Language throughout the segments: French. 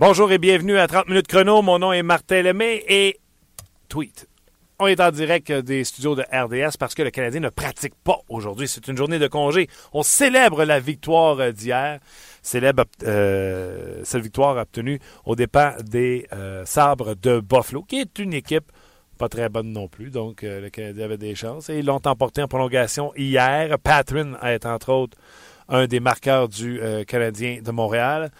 Bonjour et bienvenue à 30 minutes chrono. Mon nom est Martin Lemay et tweet. On est en direct des studios de RDS parce que le Canadien ne pratique pas aujourd'hui. C'est une journée de congé. On célèbre la victoire d'hier. Célèbre euh, cette victoire obtenue au départ des euh, Sabres de Buffalo, qui est une équipe pas très bonne non plus. Donc, euh, le Canadien avait des chances. Et ils l'ont emporté en prolongation hier. Patrin été, entre autres, un des marqueurs du Canadien de Montréal.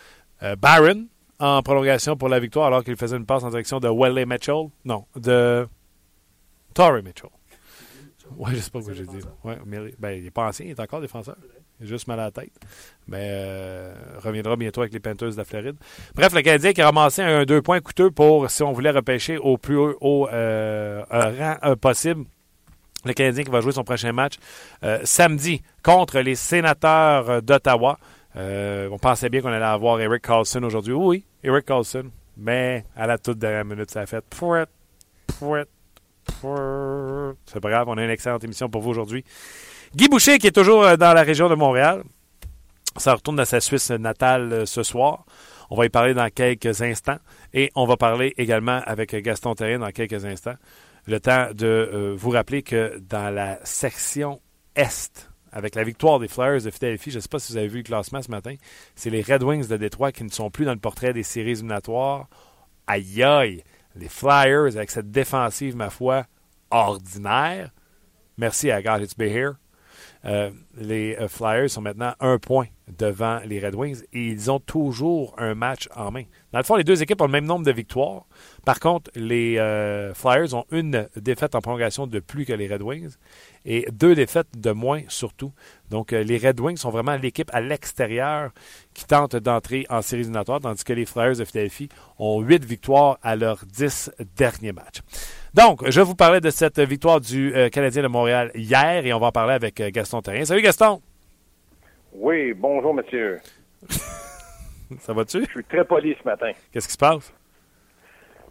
Barron, en prolongation pour la victoire alors qu'il faisait une passe en direction de Welle Mitchell. Non, de Torrey Mitchell. Oui, je sais pas ce que j'ai dit. Ouais, mais, ben, il n'est pas ancien, il est encore défenseur. Il est juste mal à la tête. Mais euh, reviendra bientôt avec les Panthers de la Floride. Bref, le Canadien qui a ramassé un deux points coûteux pour, si on voulait repêcher au plus haut euh, rang euh, possible. Le Canadien qui va jouer son prochain match euh, samedi contre les sénateurs d'Ottawa. Euh, on pensait bien qu'on allait avoir Eric Carlson aujourd'hui. Oui, Eric Carlson. Mais à la toute dernière minute, ça a fait. C'est pas grave, on a une excellente émission pour vous aujourd'hui. Guy Boucher, qui est toujours euh, dans la région de Montréal. Ça retourne dans sa Suisse natale euh, ce soir. On va y parler dans quelques instants. Et on va parler également avec Gaston Terrien dans quelques instants. Le temps de vous rappeler que dans la section Est, avec la victoire des Flyers de Philadelphie, je ne sais pas si vous avez vu le classement ce matin, c'est les Red Wings de Détroit qui ne sont plus dans le portrait des séries éliminatoires. Aïe aïe! Les Flyers, avec cette défensive, ma foi, ordinaire. Merci à God It's Be Here. Euh, les euh, Flyers sont maintenant un point devant les Red Wings et ils ont toujours un match en main. Dans le fond, les deux équipes ont le même nombre de victoires. Par contre, les euh, Flyers ont une défaite en prolongation de plus que les Red Wings et deux défaites de moins surtout. Donc, euh, les Red Wings sont vraiment l'équipe à l'extérieur qui tente d'entrer en séries éliminatoires, tandis que les Flyers de Philadelphie ont huit victoires à leurs dix derniers matchs. Donc, je vous parlais de cette victoire du euh, Canadien de Montréal hier et on va en parler avec Gaston Terrien. Salut Gaston! Oui, bonjour monsieur. Ça va-tu? Je suis très poli ce matin. Qu'est-ce qui se passe?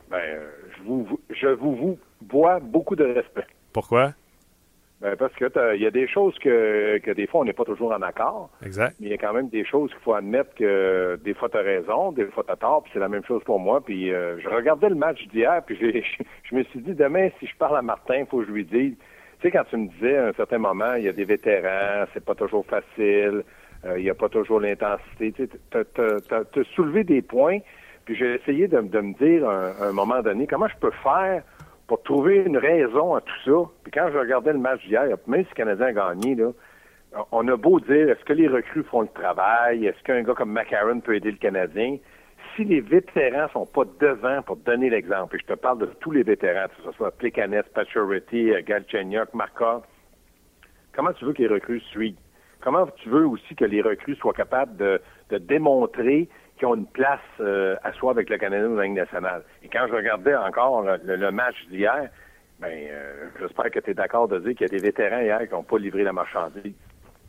Ben, euh, je vous, je vous, vous vois beaucoup de respect. Pourquoi? Ben, parce que t'as- il y a des choses que, que des fois on n'est pas toujours en accord, Exact. mais il y a quand même des choses qu'il faut admettre que des fois tu as raison, des fois tu as tort, puis c'est la même chose pour moi. Puis euh, je regardais le match d'hier, puis je me suis dit demain si je parle à Martin, il faut que je lui dise. Tu sais quand tu me disais à un certain moment, il y a des vétérans, c'est pas toujours facile, euh, il n'y a pas toujours l'intensité. Tu as, soulevé des points, puis j'ai essayé de, de me dire à un, à un moment donné comment je peux faire pour trouver une raison à tout ça? Puis quand je regardais le match d'hier, même si le Canadien a gagné, là, on a beau dire est-ce que les recrues font le travail, est-ce qu'un gars comme McCarron peut aider le Canadien, si les vétérans sont pas devant pour donner l'exemple, et je te parle de tous les vétérans, que ce soit Plekanet, Pacioretty, euh, Galchenyuk, Markov, comment tu veux que les recrues suivent? Comment tu veux aussi que les recrues soient capables de, démontrer qu'ils ont une place euh, à soi avec le Canada ou la Ligue nationale? Et quand je regardais encore le, le match d'hier, ben, euh, j'espère que tu es d'accord de dire qu'il y a des vétérans hier qui n'ont pas livré la marchandise.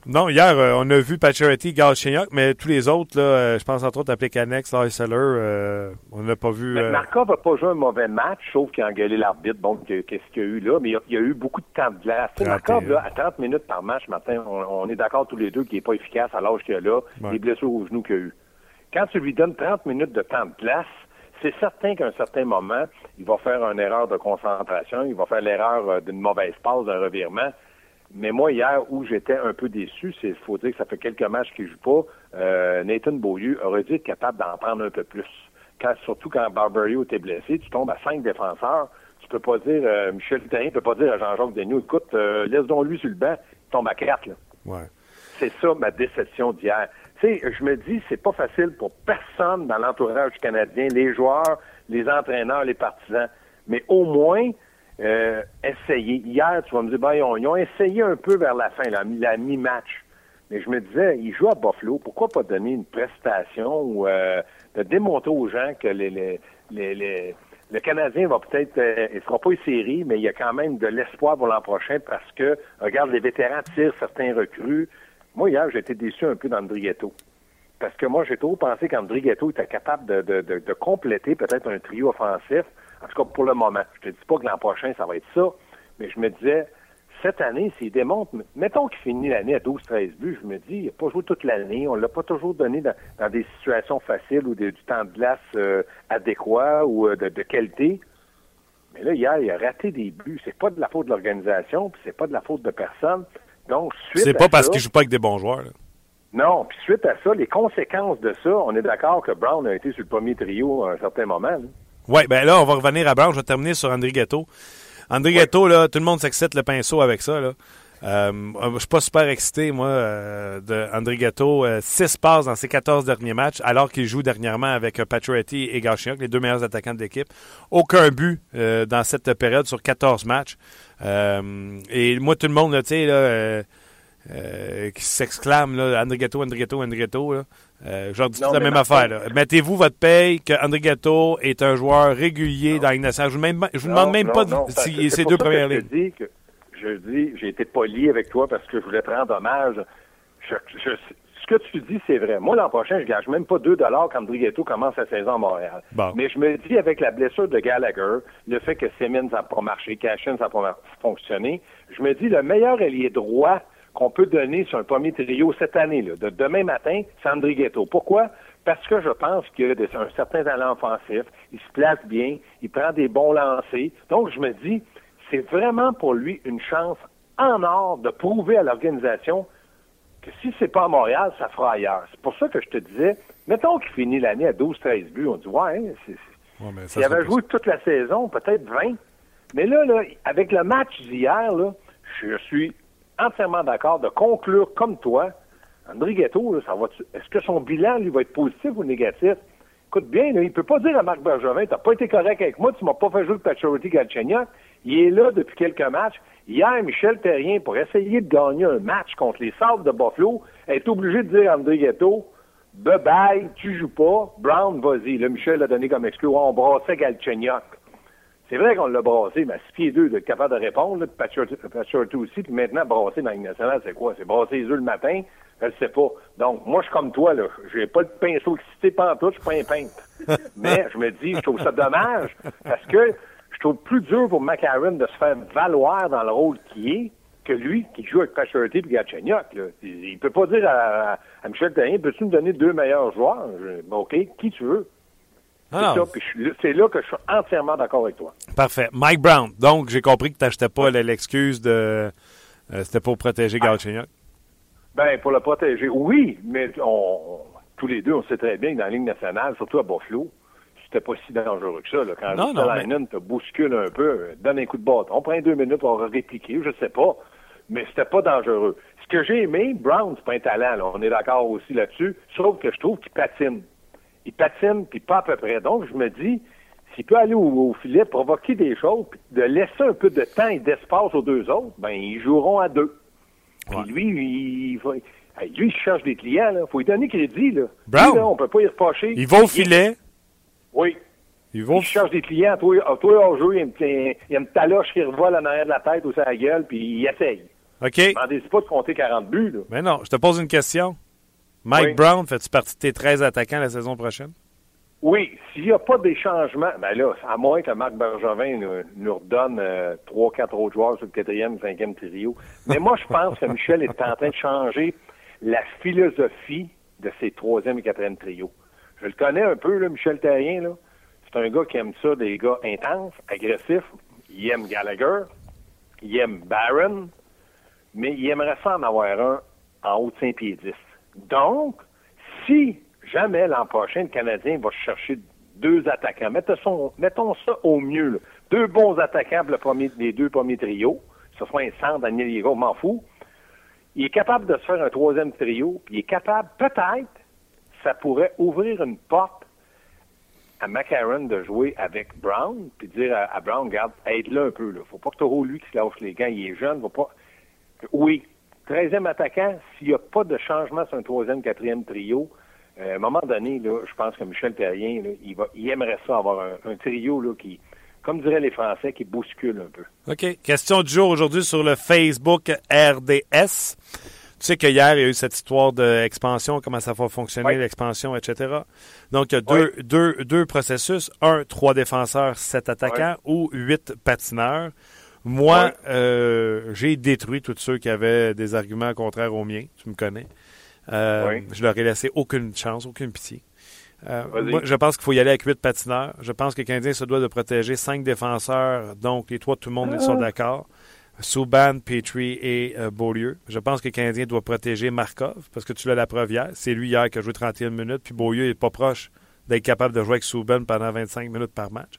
Non, hier, euh, on a vu Pacioretty, Galchenyuk, mais tous les autres, là, euh, je pense entre autres à Plekanex, Seller, euh, on n'a pas vu... Euh, Markov n'a pas joué un mauvais match, sauf qu'il a engueulé l'arbitre. Bon, que- qu'est-ce qu'il y a eu là? Mais il y a, il y a eu beaucoup de temps de glace. Tu sais, 31. Markov, là, à 30 minutes par match, matin, on, on est d'accord tous les deux qu'il n'est pas efficace à l'âge qu'il a là, Ouais. les blessures aux genoux qu'il a eu. Quand tu lui donnes 30 minutes de temps de glace, c'est certain qu'à un certain moment, il va faire une erreur de concentration, il va faire l'erreur d'une mauvaise passe, d'un revirement. Mais moi, hier, où j'étais un peu déçu, c'est, faut dire que ça fait quelques matchs qu'il joue pas, euh, Nathan Beaulieu aurait dû être capable d'en prendre un peu plus. Quand, surtout quand Barberio était blessé, tu tombes à cinq défenseurs, tu peux pas dire, euh, Michel Terrien peut pas dire à Jean-Jacques Denis, écoute, euh, laisse donc lui sur le banc, il tombe à quatre, là. ouais. C'est ça ma déception d'hier. Tu sais, je me dis, c'est pas facile pour personne dans l'entourage canadien, les joueurs, les entraîneurs, les partisans. Mais au moins, euh, essayer. Hier, tu vas me dire, ben, ils ont, essayé un peu vers la fin, la, mi- la mi-match. Mais je me disais, ils jouent à Buffalo, pourquoi pas donner une prestation ou euh, de démontrer aux gens que les, les, les, le Canadien va peut-être, euh, il sera pas une série, mais il y a quand même de l'espoir pour l'an prochain parce que, regarde, les vétérans tirent certains recrues. Moi, hier, j'ai été déçu un peu d'Andrietto. Parce que moi, j'ai toujours pensé qu'Andrietto était capable de, de, de compléter peut-être un trio offensif. En tout cas, pour le moment. Je te dis pas que l'an prochain, ça va être ça. Mais je me disais, cette année, s'il démontre, mettons qu'il finit l'année à 12-13 buts, je me dis, il n'a pas joué toute l'année, on l'a pas toujours donné dans, des situations faciles ou du temps de glace euh, adéquat ou euh, de, qualité. Mais là, hier, il a raté des buts. C'est pas de la faute de l'organisation, puis c'est pas de la faute de personne. Donc, suite C'est pas parce qu'il joue pas avec des bons joueurs. Non, puis suite à ça, les conséquences de ça, on est d'accord que Brown a été sur le premier trio à un certain moment. Oui, ben là, on va revenir à Brown. Je vais terminer sur André Ghetto. André Ghetto, là, tout le monde s'excite le pinceau avec ça. Là. Euh, je suis pas super excité, moi, euh, de André Ghetto. Euh, six passes dans ses 14 derniers matchs, alors qu'il joue dernièrement avec Pacioretty et Galchenyuk, les deux meilleurs attaquants de l'équipe. Aucun but dans cette période sur 14 matchs. et moi, tout le monde, tu sais, là, qui s'exclame, là, André Ghetto, André Ghetto, André Ghetto, là. Euh, je leur dis la même affaire. Mettez-vous votre paye que André Gatto est un joueur régulier dans la Je vous, vous demande même pas si ces deux premières lignes. Je dis que je dis, j'ai été poli avec toi parce que je voulais te rendre hommage. ce que tu dis, c'est vrai. Moi, l'an prochain, je gage même pas 2 dollars quand André Gatto commence sa saison à Montréal. Mais je me dis, avec la blessure de Gallagher, le fait que Simmons n'a pas marché, Cashin n'a pas fonctionné, je me dis, le meilleur ailier droit qu'on peut donner sur un premier trio cette année, là, de demain matin, c'est André Ghetto. Pourquoi? Parce que je pense qu'il a un certain talent offensif, il se place bien, il prend des bons lancers. Donc, je me dis, c'est vraiment pour lui une chance en or de prouver à l'organisation que si c'est pas à Montréal, ça fera ailleurs. C'est pour ça que je te disais, mettons qu'il finit l'année à 12-13 buts, on dit, ouais, c'est, s'il avait joué toute la saison, peut-être 20. Mais là, là, avec le match d'hier, là, je suis entièrement d'accord de conclure comme toi. André Ghetto, ça va est-ce que son bilan, lui, va être positif ou négatif? Écoute bien, là, il peut pas dire à Marc Bergevin, t'as pas été correct avec moi, tu m'as pas fait jouer le Pacioretty Galchenyuk. Il est là depuis quelques matchs. Hier, Michel Terrien, pour essayer de gagner un match contre les Sables de Buffalo, est obligé de dire à André Ghetto, bye tu joues pas, Brown, vas-y. Là, Michel a donné comme excuse, on brassait Galchenyuk. C'est vrai qu'on l'a brassé, mais à 6 pieds 2, d'être capable de répondre, Patchworth aussi, puis maintenant, brasser dans la nationale, c'est quoi? C'est brasser les œufs le matin? Je ne sais pas. Donc, moi, je suis comme toi, là. J'ai pas de pinceau excité tout, je suis pas un peintre. mais je me dis, je trouve ça dommage, parce que je trouve plus dur pour McCarron de se faire valoir dans le rôle qu'il est que lui, qui joue avec Pacioretty et Gatchenyuk. Il, ne peut pas dire à, Michel Terrien, peux-tu me donner deux meilleurs joueurs? OK, qui tu veux? C'est là que je suis entièrement d'accord avec toi. Parfait. Mike Brown. Donc, j'ai compris que tu n'achetais pas l'excuse de. Euh, c'était pour protéger ah. Ben, pour le protéger, oui, mais on, tous les deux, on sait très bien que dans la Ligue nationale, surtout à Buffalo, c'était pas si dangereux que ça. Là. Quand non, non, te bouscule un peu, donne un coup de bâton. On prend deux minutes, on va répliquer, je sais pas. Mais c'était pas dangereux. Ce que j'ai aimé, Brown, c'est pas un talent, on est d'accord aussi là-dessus, sauf que je trouve qu'il patine il patine, puis pas à peu près. Donc, je me dis, s'il peut aller au, filet, provoquer des choses, puis de laisser un peu de temps et d'espace aux deux autres, ben ils joueront à deux. Puis lui, il, va, lui, il cherche des clients. Il faut lui donner crédit. Là. Brown, là, on peut pas y reprocher. Il va au filet. Oui. Il, va... il cherche des clients. Toi, toi hors jeu, il y a une taloche qui revole en arrière de la tête ou sa gueule, puis il essaye. OK. Demandez pas de compter 40 buts. Là. Mais non, je te pose une question. Mike Brown, fais-tu partie de tes 13 attaquants la saison prochaine? Oui, s'il n'y a pas des changements, ben là, à moins que Marc Bergevin nous, redonne euh, trois, quatre autres joueurs sur le quatrième, cinquième trio. Mais moi, je pense que Michel est en train de changer la philosophie de ses troisième et quatrième trios. Je le connais un peu, là, Michel Terrien, là. C'est un gars qui aime ça, des gars intenses, agressifs. Il aime Gallagher, il aime Barron, mais il aimerait ça en avoir un en haut de 5 pieds 10. Donc, si jamais l'an prochain, le Canadien va chercher deux attaquants, mettons, mettons ça au mieux, deux bons attaquants pour les deux premiers trios, ce soit un centre, Daniel Hiro, m'en fous, il est capable de se faire un troisième trio, puis il est capable, peut-être, ça pourrait ouvrir une porte à McCarron de jouer avec Brown, puis dire à, Brown, regarde, aide-le un peu, là. Faut pas que tu lui qui se lâche les gants, il est jeune, faut pas... Oui, 13e attaquant, s'il n'y a pas de changement sur un troisième, quatrième trio, euh, à un moment donné, là, je pense que Michel Terrien, il, va, il aimerait ça avoir un, trio là, qui, comme diraient les Français, qui bouscule un peu. OK. Question du jour aujourd'hui sur le Facebook RDS. Tu sais qu'hier, il y a eu cette histoire d'expansion, comment ça va fonctionner, l'expansion, etc. Donc, il y a deux, deux, deux processus. Un, trois défenseurs, sept attaquants ou huit patineurs. Moi, euh, j'ai détruit tous ceux qui avaient des arguments contraires aux miens. Tu me connais. Euh, je leur ai laissé aucune chance, aucune pitié. Euh, moi, je pense qu'il faut y aller avec huit patineurs. Je pense que le Canadien se doit de protéger cinq défenseurs. Donc, les trois, tout le monde ah. sont d'accord. Souban, Petrie et Beaulieu. Je pense que le Canadien doit protéger Markov parce que tu l'as la preuve hier. C'est lui hier qui a joué 31 minutes, puis Beaulieu n'est pas proche d'être capable de jouer avec Souban pendant 25 minutes par match.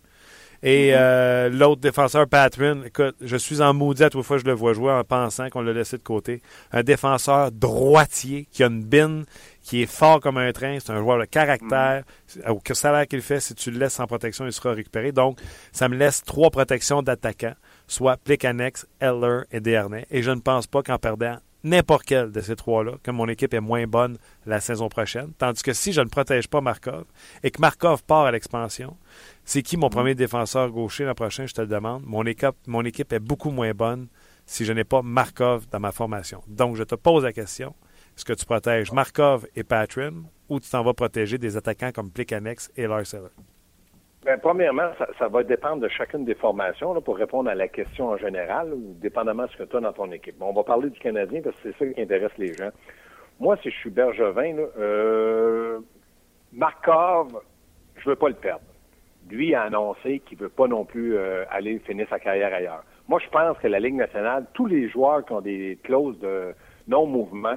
Et euh, l'autre défenseur, Patrin, écoute, je suis en maudit à toute fois que je le vois jouer en pensant qu'on l'a laissé de côté. Un défenseur droitier qui a une bine, qui est fort comme un train. C'est un joueur de caractère. Au salaire qu'il fait, si tu le laisses sans protection, il sera récupéré. Donc, ça me laisse trois protections d'attaquants, soit Plicanex, Eller et Dernay. Et je ne pense pas qu'en perdant n'importe quel de ces trois-là, que mon équipe est moins bonne la saison prochaine. Tandis que si je ne protège pas Markov et que Markov part à l'expansion, c'est qui mon mm. premier défenseur gaucher l'an prochain, je te le demande? Mon équipe, mon équipe est beaucoup moins bonne si je n'ai pas Markov dans ma formation. Donc, je te pose la question. Est-ce que tu protèges Markov et Patrin ou tu t'en vas protéger des attaquants comme Plikanex et Lars Bien, premièrement, ça, va dépendre de chacune des formations pour répondre à la question en général, ou dépendamment de ce que tu as dans ton équipe. Bon, on va parler du Canadien parce que c'est ça qui intéresse les gens. Moi, si je suis Bergevin, euh, Markov, je veux pas le perdre. Lui a annoncé qu'il veut pas non plus euh, aller finir sa carrière ailleurs. Moi, je pense que la Ligue nationale, tous les joueurs qui ont des clauses de non-mouvement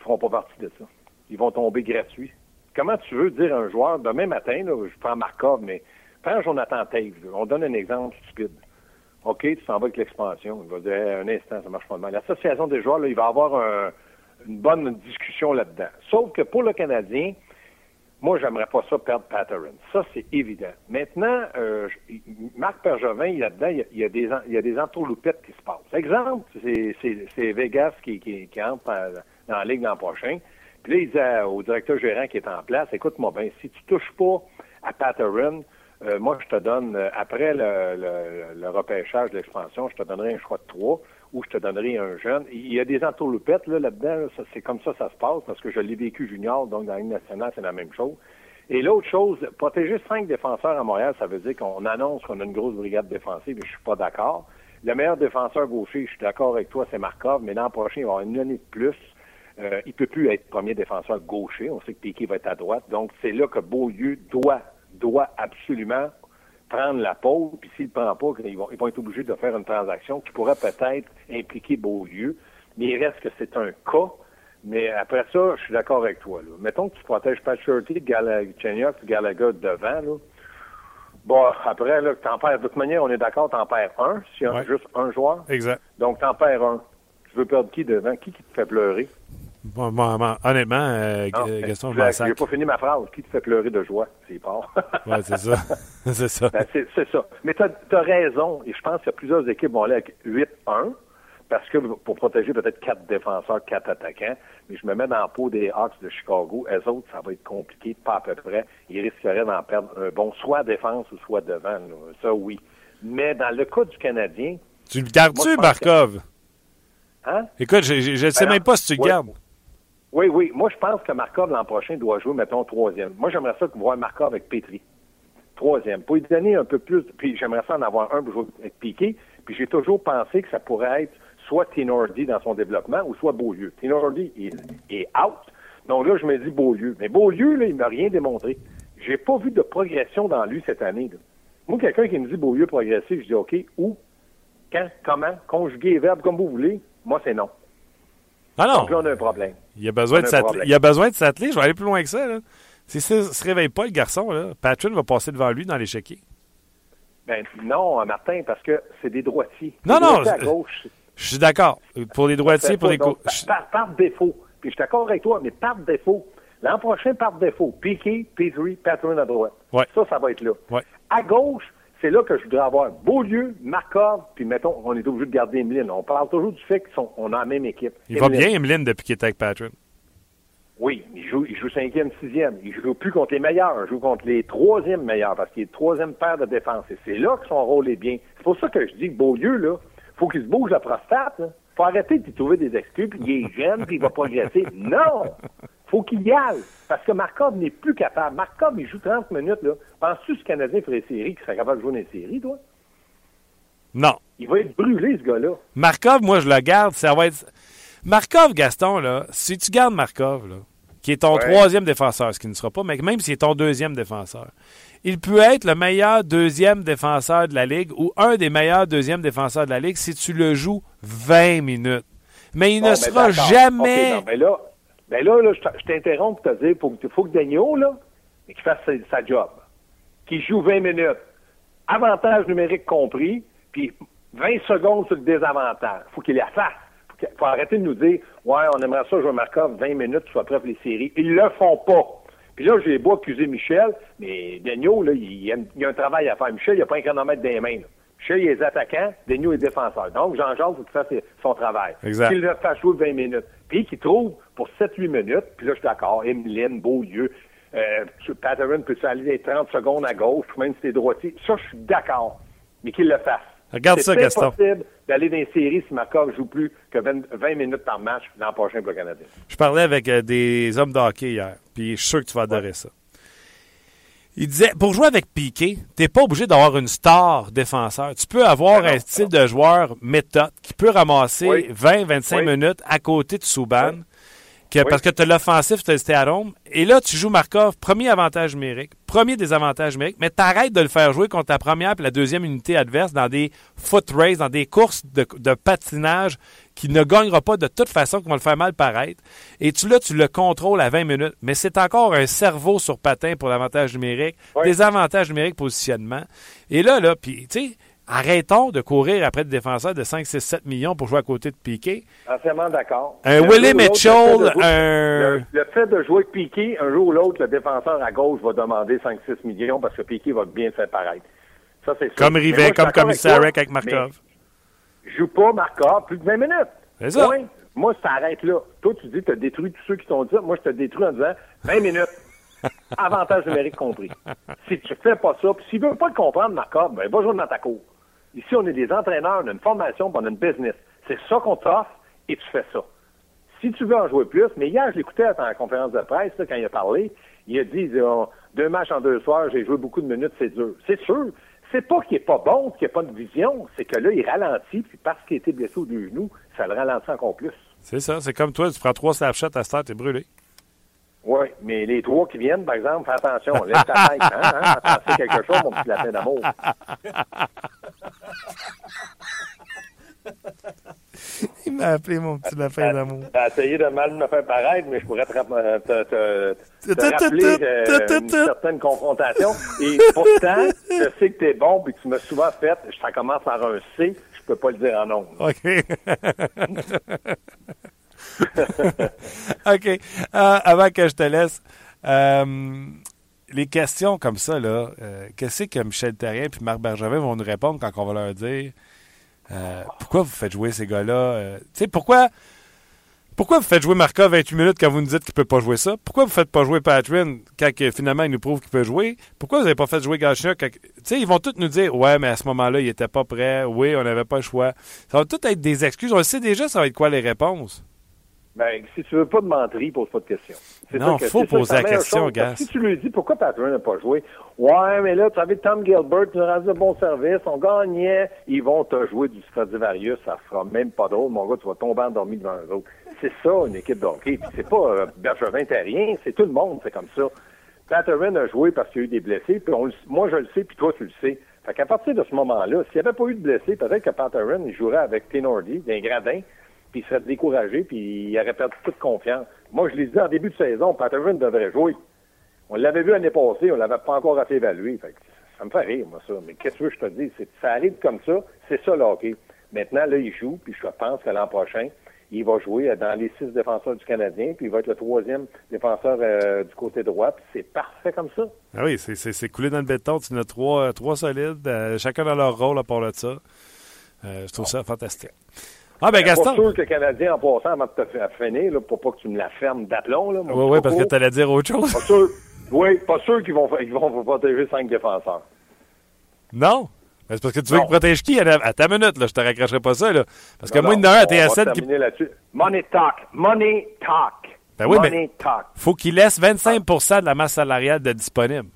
feront pas partie de ça. Ils vont tomber gratuits comment tu veux dire à un joueur, demain matin, je prends Markov, mais prends Jonathan Taves, on donne un exemple stupide. OK, tu s'en vas avec l'expansion. Il va dire un instant, ça marche pas mal. L'association des joueurs, il va avoir une bonne discussion là-dedans. Sauf que pour le Canadien, moi, j'aimerais pas ça perdre Patterson. Ça, c'est évident. Maintenant, euh, Marc Pergevin, là-dedans, il y, a, des, il qui se passent. Exemple, c'est Vegas qui entre dans la Ligue l'an prochain. Puis là, il disait au directeur gérant qui est en place, écoute-moi bien, si tu touches pas à Patterson, euh, moi, je te donne, euh, après le, repêchage de l'expansion, je te donnerai un choix de trois ou je te donnerai un jeune. Il y a des entourloupettes là, là-dedans. c'est comme ça ça se passe parce que je l'ai vécu junior, donc dans la nationale, c'est la même chose. Et l'autre chose, protéger cinq défenseurs à Montréal, ça veut dire qu'on annonce qu'on a une grosse brigade défensive, et je suis pas d'accord. Le meilleur défenseur gaucher, je suis d'accord avec toi, c'est Markov, mais l'an prochain, il va avoir une année de plus. Euh, il peut plus être premier défenseur gaucher. On sait que Piquet va être à droite. Donc, c'est là que Beaulieu doit, doit absolument prendre la pause. Puis s'il ne prend pas, ils vont, ils vont être obligés de faire une transaction qui pourrait peut-être impliquer Beaulieu. Mais il reste que c'est un cas. Mais après ça, je suis d'accord avec toi. Là. Mettons que tu protèges Pat Shirty, Gallagher, Gallagher devant. Là. Bon, après, là, t'en perds. De toute manière, on est d'accord, t'en perds un, si y a juste un joueur. Exact. Donc, t'en perds un. Tu veux perdre qui devant? Qui qui te fait pleurer? Bon, honnêtement, euh, Gaston, je n'ai pas fini ma phrase. Qui te fait pleurer de joie? C'est pas. oui, c'est ça. c'est ça. Ben, c'est ça. Mais tu as, raison. Et je pense que plusieurs équipes vont aller avec 8-1 parce que pour protéger peut-être quatre défenseurs, quatre attaquants. Mais je me mets dans la peau des Hawks de Chicago. Eux autres, ça va être compliqué, pas à peu près. Ils risqueraient d'en perdre un bon, soit à défense ou soit devant. Ça, oui. Mais dans le cas du Canadien. Tu le gardes-tu, Markov? Hein? Écoute, je ne sais ben même pas si tu le gardes. Oui, oui. Moi, je pense que Markov l'an prochain doit jouer, mettons, troisième. Moi, j'aimerais ça voir Markov avec Petri. Troisième. Pour lui donner un peu plus. Puis j'aimerais ça en avoir un pour jouer avec Piqué. Puis j'ai toujours pensé que ça pourrait être soit Tinordi dans son développement ou soit Beaulieu. Tinordi est, out. Donc là, je me dis Beaulieu. Mais Beaulieu, là, il m'a rien démontré. J'ai pas vu de progression dans lui cette année. Moi, quelqu'un qui me dit Beaulieu progressif, je dis OK, où, quand, comment, conjuguer verbe comme vous voulez, moi, c'est non. Ah non. Donc là, on a un problème. Il a besoin, de s'atteler. Il a besoin de s'atteler. Je vais aller plus loin que ça. Là. Si ça ne se réveille pas, le garçon, là, Patrick va passer devant lui dans l'échiquier. Ben non, Martin, parce que c'est des droitiers. Non, non. Je suis d'accord. Pour les droitiers, pour les gauches. Par, défaut. Puis je suis d'accord avec toi, mais par défaut. L'an prochain, par défaut. Piqué, Petrie, Patrick à droite. Ouais. Ça, ça va être là. Ouais. À gauche, c'est là que je voudrais avoir Beaulieu, Markov, puis mettons, on est obligé de garder Emeline. On parle toujours du fait qu'on a la même équipe. Il va bien, Emeline, depuis qu'il est avec Patrick. Oui, il joue, il joue cinquième, sixième. Il joue plus contre les meilleurs, il joue contre les troisièmes meilleurs parce qu'il est troisième paire de défense. Et c'est là que son rôle est bien. C'est pour ça que je dis que Beaulieu, là, faut qu'il se bouge la prostate. Là. Faut arrêter de trouver des excuses, puis il est jeune, puis il va progresser. Non! Faut qu'il y aille. Parce que Markov n'est plus capable. Markov, il joue 30 minutes. là. Penses-tu que ce Canadien ferait série, qu'il serait capable de jouer dans les séries, toi? Non. Il va être brûlé, ce gars-là. Markov, moi, je le garde. Ça va être. Markov, Gaston, là, si tu gardes Markov, là, qui est ton Ouais. troisième défenseur, ce qui ne sera pas, mais même s'il est ton deuxième défenseur, il peut être le meilleur deuxième défenseur de la Ligue ou un des meilleurs deuxièmes défenseurs de la Ligue si tu le joues 20 minutes. Mais il Bon, ne ben, sera jamais. Non, ben là, ben là, là, je t'interromps pour te dire, faut que, faut que Daniel, là, qu'il fasse sa, sa job. Qu'il joue 20 minutes. Avantage numérique compris, puis 20 secondes sur le désavantage. Faut qu'il la fasse. Faut, faut arrêter de nous dire, ouais, on aimerait ça jouer Markov 20 minutes, soit pour les séries. Ils le font pas. Puis là, j'ai beau accuser Michel, mais Daniel, là, il, il a un travail à faire. Michel, il a pas un chronomètre dans les mains. là. Michel, il est attaquant, Daniel est défenseur. Donc, Jean-Jacques, il faut qu'il fasse son travail. Exact. Qu'il le fasse jouer 20 minutes. Puis qu'il trouve pour 7-8 minutes, puis là, je suis d'accord, Emeline, Beaulieu, euh, Patterson peut aller des 30 secondes à gauche, même si c'est droitier? Ça, je suis d'accord. Mais qu'il le fasse. Regarde ça, C'est Gaston. impossible d'aller dans les séries si Markov joue plus que 20, 20 minutes par match l'an prochain pour le Canadien. Je parlais avec euh, des hommes de hockey hier, puis je suis sûr que tu vas adorer ça. Il disait, pour jouer avec Piqué, t'es pas obligé d'avoir une star défenseur. Tu peux avoir non, un style de joueur méthode qui peut ramasser Oui. 20-25 Oui. minutes à côté de Souban. Oui. que- Parce que tu as l'offensif, tu as le home. Et là, tu joues Markov, premier avantage numérique, premier désavantage numérique, mais t'arrêtes de le faire jouer contre la première et la deuxième unité adverse dans des foot races, dans des courses de, de patinage qui ne gagnera pas de toute façon, qui vont le faire mal paraître. Et tu là, tu le contrôles à 20 minutes. Mais c'est encore un cerveau sur patin pour l'avantage numérique, Oui. des avantages numériques positionnement. Et là, là, puis, tu sais, arrêtons de courir après des défenseurs de 5, 6, 7 millions pour jouer à côté de Piqué. Entièrement d'accord. Un Willie Mitchell, le fait de jouer- un- Le, fait de jouer avec Piqué, un jour ou l'autre, le défenseur à gauche va demander 5-6 millions parce que Piqué va bien le faire paraître. Ça, c'est. Comme Rivet, comme d'accord Commissarek avec Markov. mais Joue pas Markov plus de 20 minutes. C'est ça. Point. Moi, ça arrête là. Toi, tu dis que tu as détruit tous ceux qui t'ont dit ça. Moi, je te détruis en disant 20 minutes. Avantage numérique compris. Si tu fais pas ça, puis s'il veut pas le comprendre, Markov, ben, va jouer dans ta cour. Ici, on est des entraîneurs, on a une formation, puis on a une business. C'est ça qu'on t'offre et tu fais ça. Si tu veux en jouer plus, mais hier, je l'écoutais à la conférence de presse, là, quand il a parlé, il a dit, il dit, deux matchs en deux soirs, j'ai joué beaucoup de minutes, c'est dur. C'est sûr. C'est pas qu'il est pas bon, qu'il n'y a pas de vision, c'est que là, il ralentit, puis parce qu'il été blessé aux deux genoux, ça le ralentit encore plus. C'est ça. C'est comme toi, tu prends trois snapshots à cette heure, t'es brûlé. Oui, mais les trois qui viennent, par exemple, fais attention, laisse ta tête, hein, hein, penser quelque chose, mon petit lapin d'amour. Il m'a appelé mon petit lapin d'amour. T'as essayé de mal me faire paraître, mais je pourrais te, rap- te, te- te rappeler une certaine confrontation. Et pourtant, je sais que t'es bon, puis que tu m'as souvent fait, ça commence par un C, je peux pas le dire en nom. OK. OK. Euh, avant que je te laisse, euh, les questions comme ça, là, euh, qu'est-ce que Michel Terrien et Marc Bergevin vont nous répondre quand on va leur dire euh, pourquoi vous faites jouer ces gars-là? Euh, pourquoi, pourquoi vous faites jouer Marca 28 minutes quand vous nous dites qu'il ne peut pas jouer ça? Pourquoi vous ne faites pas jouer Patrin quand finalement il nous prouve qu'il peut jouer? Pourquoi vous n'avez pas fait jouer Gachina? Tu sais, ils vont tous nous dire Ouais, mais à ce moment-là, il n'était pas prêt. Oui, on n'avait pas le choix. Ça va tout être des excuses. On le sait déjà, ça va être quoi les réponses? Ben, si tu veux pas de menterie, pose pas de questions. C'est Non, ça que- faut poser la question, que Si tu lui dis pourquoi Patron n'a pas joué, ouais, mais là, tu avais Tom Gilbert, tu nous rendu de bon service, on gagnait, ils vont te jouer du Stradivarius, ça sera même pas drôle, mon gars, tu vas tomber endormi devant eux autres. C'est ça, une équipe de hockey. Puis c'est pas euh, Bergevin terrien, c'est tout le monde, c'est comme ça. Patterson a joué parce qu'il y a eu des blessés, puis on le- moi je le sais, puis toi tu le sais. Fait qu'à partir de ce moment-là, s'il n'y avait pas eu de blessés, peut-être que Patterson il jouerait avec Tenordi, d'un gradin, puis il serait découragé, puis il aurait perdu toute confiance. Moi, je l'ai dit en début de saison, Patterson devrait jouer. On l'avait vu l'année passée, on l'avait pas encore assez évalué. Fait que ça me fait rire, moi, ça. Mais qu'est-ce que je te dis? C'est, ça arrive comme ça, c'est ça le hockey. Maintenant, là, il joue, puis je pense que l'an prochain, il va jouer dans les six défenseurs du Canadien, puis il va être le troisième défenseur euh, du côté droit, puis c'est parfait comme ça. Ah oui, c'est- coulé dans le béton. Tu en as trois, trois solides, euh, chacun dans leur rôle à part de ça. Euh, je trouve ça fantastique. Ah, ben Gaston. sûr que le Canadien, en passant, avant de te faire finir, là, pour pas que tu me la fermes d'aplomb, là, Oui, oui, parce que tu allais dire autre chose. Pas sûr. Oui, pas sûr qu'ils vont, ils vont protéger cinq défenseurs. Non? C'est parce que tu veux Non. qu'il protège qui? À ta minute, là, je te raccrocherai pas ça. Là. Parce que Non, moi, il y non, en a un à on va TSN qui. terminer là-dessus. Money talk. Money talk. Ben oui, Money mais- talk. faut qu'il laisse 25% de la masse salariale de disponible.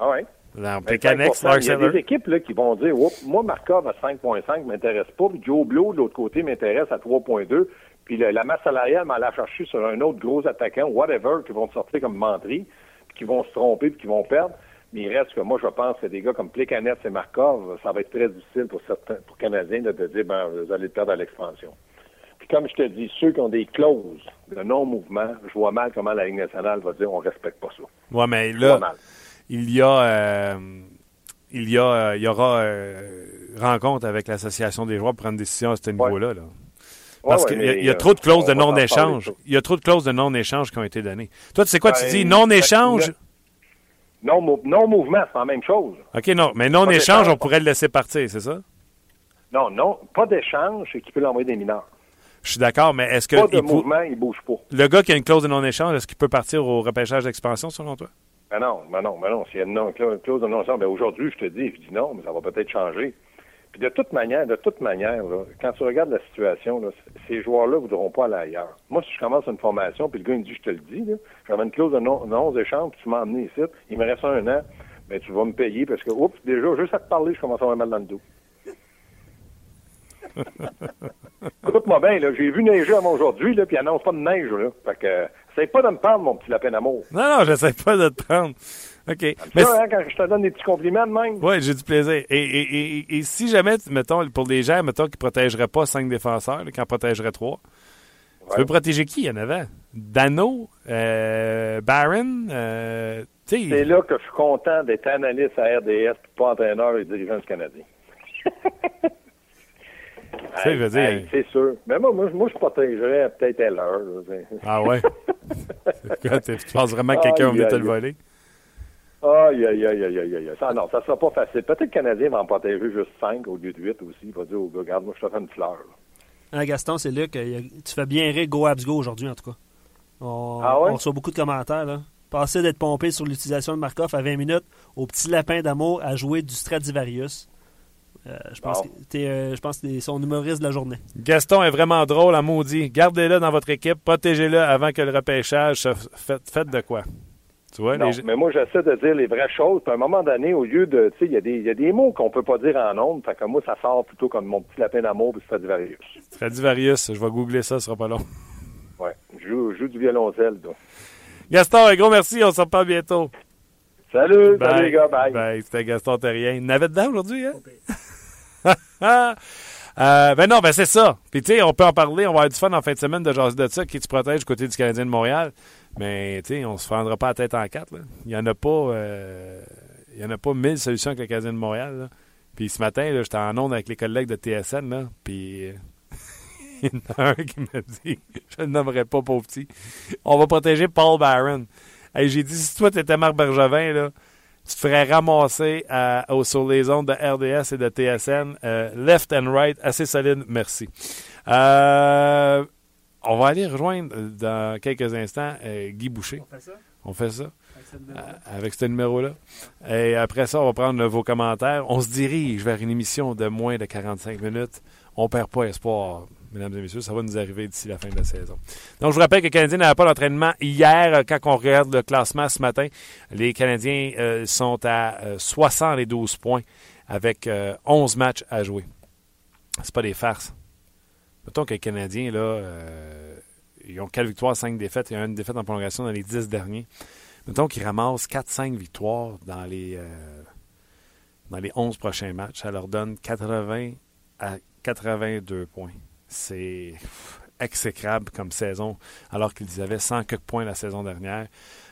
Ah ouais? Dans Ben, Pécanex, 5%. Lars Il y a des équipes là, qui vont dire moi, Markov à 5,5 m'intéresse pas, puis Joe Blow, de l'autre côté, m'intéresse à 3,2. Puis le- la masse salariale m'en la chercher sur un autre gros attaquant, whatever, qui vont te sortir comme menterie, puis qui vont se tromper, puis qui vont perdre. Mais il reste que moi, je pense que des gars comme Plekanec et Markov, ça va être très difficile pour certains pour Canadiens de te dire ben, vous allez le perdre à l'expansion. Puis comme je te dis, ceux qui ont des clauses de non-mouvement, je vois mal comment la Ligue nationale va dire on respecte pas ça. Ouais, mais Je vois là, mal. Il y a, euh, il y a, euh, il y aura euh, rencontre avec l'association des joueurs pour prendre une décision à ce niveau-là. là. Parce Ouais, qu'il y a, y trop de clauses de non-échange. Il y a trop de clauses de non-échange qui ont été données. Toi, tu sais quoi, tu Ben, dis non-échange? le- Non, mou- non-mouvement, c'est la même chose. OK, non, mais non-échange, on pourrait le laisser partir, c'est ça? Non, non, pas d'échange, c'est qu'il peut l'envoyer des mineurs. Je suis d'accord, mais est-ce que Pas de il mouvement, il bouge pas. le gars qui a une clause de non-échange, est-ce qu'il peut partir au repêchage d'expansion, selon toi? Ben non, ben non, ben non. S'il y a une non- clause de ben aujourd'hui, je te dis, je dis non, mais ça va peut-être changer. Puis de toute manière, de toute manière, là, quand tu regardes la situation, là, ces joueurs-là ne voudront pas aller ailleurs. Moi, si je commence une formation, puis le gars il me dit, je te le dis, j'avais une clause de non- non-échange, puis tu m'as emmené ici, il me reste un an, ben tu vas me payer parce que, oups, déjà, juste à te parler, je commence à avoir mal dans le dos. Écoute-moi bien, j'ai vu neiger avant aujourd'hui, puis il annonce pas de neige, là. Fait que, essaye pas de me prendre, mon petit lapin d'amour. Non, non, j'essaie pas de te prendre. OK. Mais Ça, hein, quand je te donne des petits compliments de même. Oui, j'ai du plaisir. Et, et, et, et si jamais, mettons, pour les gens, mettons, qui ne protégeraient pas cinq défenseurs, qui en protégeraient trois, tu veux protéger qui en avant? Dano, euh, Barron, euh, C'est là que je suis content d'être analyste à RDS, pas entraîneur et dirigeant du Canadien. Dire- Hey, c'est sûr. Mais moi, moi, moi, je protégerais peut-être là, c'est- ah ouais? Quoi, tu penses vraiment que quelqu'un va venir te le voler? Aïe, aïe, aïe, aïe, aïe, aïe. Ça, non, ça sera pas facile. Peut-être que le Canadien va en protéger juste 5 au lieu de 8 aussi. Il va dire au gars, regarde, moi, je te fais une fleur. Hein, Gaston, c'est Luc. a- Tu fais bien rire Go Abs Go aujourd'hui, en tout cas. On, Ah ouais? on reçoit beaucoup de commentaires. Là. Passer d'être pompé sur l'utilisation de Markov à 20 minutes au petit lapin d'amour à jouer du Stradivarius. Euh, je pense Bon. que t'es, euh, je pense que t'es son humoriste de la journée. Gaston est vraiment drôle, à maudit. Gardez-le dans votre équipe, protégez-le avant que le repêchage se f- faites, de quoi? Tu vois, Non, les gens- mais moi, j'essaie de dire les vraies choses. Puis à un moment donné, au lieu de, tu sais, il y, a des- il y a des mots qu'on peut pas dire en ondes. Fait que moi, ça sort plutôt comme mon petit lapin d'amour puis Stradivarius. Stradivarius, je vais googler ça, ce sera pas long. Ouais. Je joue, du violoncelle, donc. Gaston, un gros merci, on se reparle bientôt. Salut, salut les gars, bye. Bye. C'était Gaston Terrien. Il n'avait dedans aujourd'hui, hein? Euh, ben non, ben c'est ça. Puis tu sais, on peut en parler, on va avoir du fun en fin de semaine de jaser de ça, qui tu protège du côté du Canadien de Montréal. Mais tu sais, on se prendra pas la tête en quatre. Il y en a pas euh, il y en a pas mille solutions avec le Canadien de Montréal. Puis ce matin, j'étais en onde avec les collègues de TSN, là, puis euh, il y en a un qui m'a dit, je ne nommerai pas pauvre petit, on va protéger Paul Barron. Hey, J'ai dit, si toi t'étais Marc Bergevin, là, tu te ferais ramasser à- sur les ondes de RDS et de TSN, euh, left and right, assez solide, merci. Euh, on va aller rejoindre euh, dans quelques instants euh, Guy Boucher. fait ça? On fait ça avec ce numéro-là? Et après ça, on va prendre vos commentaires. On se dirige vers une émission de moins de 45 minutes. On perd pas espoir, mesdames et messieurs. Ça va nous arriver d'ici la fin de la saison. Donc, je vous rappelle que les Canadiens n'avaient pas d'entraînement hier. Euh, Quand on regarde le classement ce matin, les Canadiens euh, sont à euh, 72 points avec euh, 11 matchs à jouer. C'est pas des farces. Mettons que les Canadiens, là, euh, ils ont 4 victoires, 5 défaites. A une défaite en prolongation dans les 10 derniers. Mettons qu'ils ramassent 4-5 victoires dans les, euh, dans les 11 prochains matchs. Ça leur donne 80 à 82 points. C'est exécrable comme saison, alors qu'ils avaient 100 quelques points la saison dernière.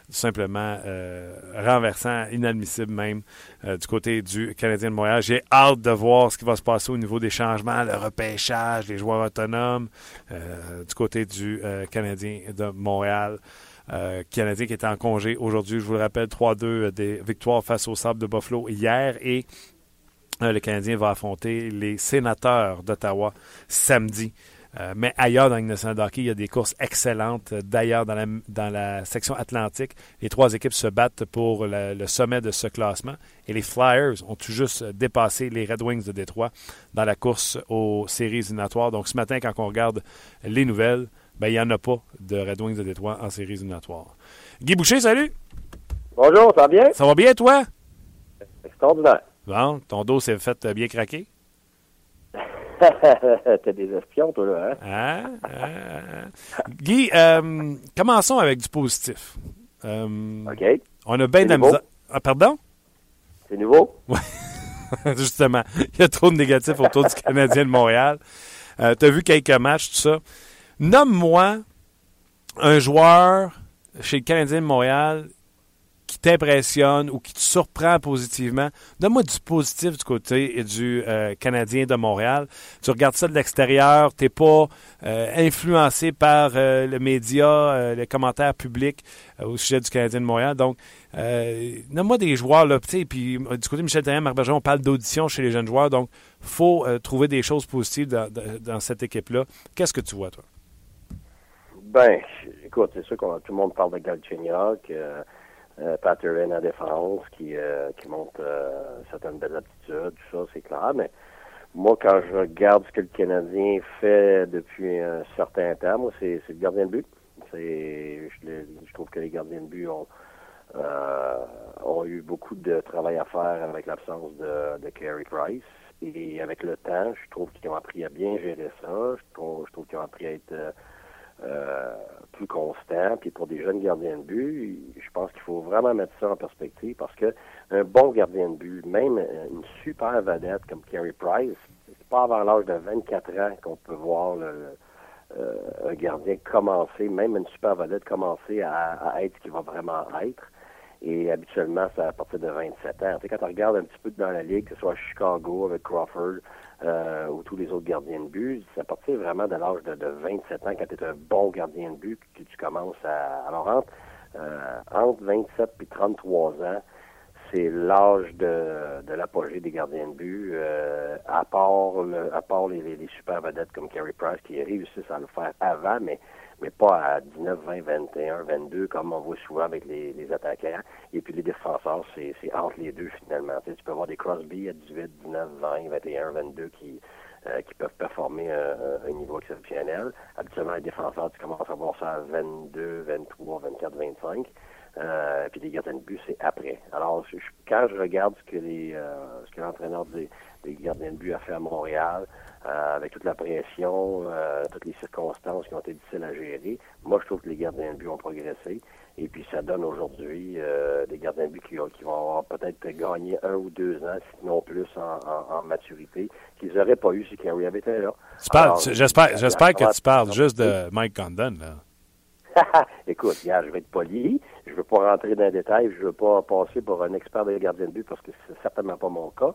Tout simplement euh, renversant, inadmissible même euh, du côté du Canadien de Montréal. J'ai hâte de voir ce qui va se passer au niveau des changements, le repêchage, les joueurs autonomes euh, du côté du Canadien de Montréal. Canadien qui était en congé aujourd'hui, je vous le rappelle, 3-2 euh, des victoires face au Sable de Buffalo hier et le Canadien va affronter les sénateurs d'Ottawa samedi. Euh, mais ailleurs dans de hockey, il y a des courses excellentes. D'ailleurs, dans la, dans la section atlantique, les trois équipes se battent pour le, le sommet de ce classement. Et les Flyers ont tout juste dépassé les Red Wings de Détroit dans la course aux séries éliminatoires. Donc ce matin, quand on regarde les nouvelles, ben, il n'y en a pas de Red Wings de Détroit en séries éliminatoires. Guy Boucher, salut! Bonjour, ça va bien? Ça va bien, toi? Extraordinaire. Bon, ton dos s'est fait bien craquer? T'as des espions, toi, là, hein? hein? hein? Guy, euh, commençons avec du positif. Euh, OK. On a bien de la misère. Ah, pardon? C'est nouveau? Oui. Justement. Il y a trop de négatifs autour du Canadien de Montréal. Euh, tu as vu quelques matchs, tout ça. Nomme-moi un joueur chez le Canadien de Montréal qui t'impressionne ou qui te surprend positivement. Donne-moi du positif du côté du euh, Canadien de Montréal. Tu regardes ça de l'extérieur, tu n'es pas euh, influencé par euh, le média, les commentaires publics au sujet du Canadien de Montréal. Donc, donne-moi des joueurs, là, puis du côté de Michel Therrien, Marc on parle d'audition chez les jeunes joueurs, donc faut trouver des choses positives dans, dans cette équipe-là. Qu'est-ce que tu vois, toi? Ben, écoute, c'est sûr que tout le monde parle de Galchenyuk, euh, Patterson en défense qui, euh, qui montre euh, certaines belles aptitudes, tout ça, c'est clair. Mais moi, quand je regarde ce que le Canadien fait depuis un certain temps, moi, c'est, le gardien de but. Je, trouve que les gardiens de but ont, euh, ont eu beaucoup de travail à faire avec l'absence de, de Carey Price. Et avec le temps, je trouve qu'ils ont appris à bien gérer ça. Je trouve, je trouve qu'ils ont appris à être euh, plus constant. Puis pour des jeunes gardiens de but, je pense qu'il faut vraiment mettre ça en perspective parce que un bon gardien de but, même une super vedette comme Carey Price, c'est pas avant l'âge de 24 ans qu'on peut voir euh, un gardien commencer, même une super vedette commencer à, être ce qu'il va vraiment être. Et habituellement, c'est à partir de 27 ans. Tu sais, quand on regarde un petit peu dans la ligue, que ce soit à Chicago avec Crawford, euh, ou tous les autres gardiens de but, ça partir vraiment de l'âge de, 27 ans, quand tu es un bon gardien de but, que tu commences à... Alors, entre, euh, entre 27 et 33 ans, c'est l'âge de, de l'apogée des gardiens de but, euh, à part, le, à part les, les, super vedettes comme Carey Price qui réussissent à le faire avant, mais mais pas à 19, 20, 21, 22, comme on voit souvent avec les, les attaquants. Et puis les défenseurs, c'est, entre les deux finalement. Tu, peux avoir des Crosby à 18, 19, 20, 21, 22 qui, euh, qui peuvent performer à un niveau exceptionnel. Habituellement, les défenseurs, tu commences à voir ça à 22, 23, 24, 25. Euh, puis les gardiens de but, c'est après. Alors, quand je regarde ce que les euh, ce que l'entraîneur des, des gardiens de but a fait à Montréal, euh, avec toute la pression, euh, toutes les circonstances qui ont été difficiles à gérer. Moi, je trouve que les gardiens de but ont progressé. Et puis, ça donne aujourd'hui euh, des gardiens de but qui, qui vont avoir peut-être gagné un ou deux ans, sinon plus, en, maturité, qu'ils n'auraient pas eu si Kerry avait été là. J'espère, que tu parles juste de Mike Condon, là. Écoute, je vais être poli. Je ne veux pas rentrer dans les détails. Je ne veux pas passer pour un expert des gardiens de but parce que c'est certainement pas mon cas.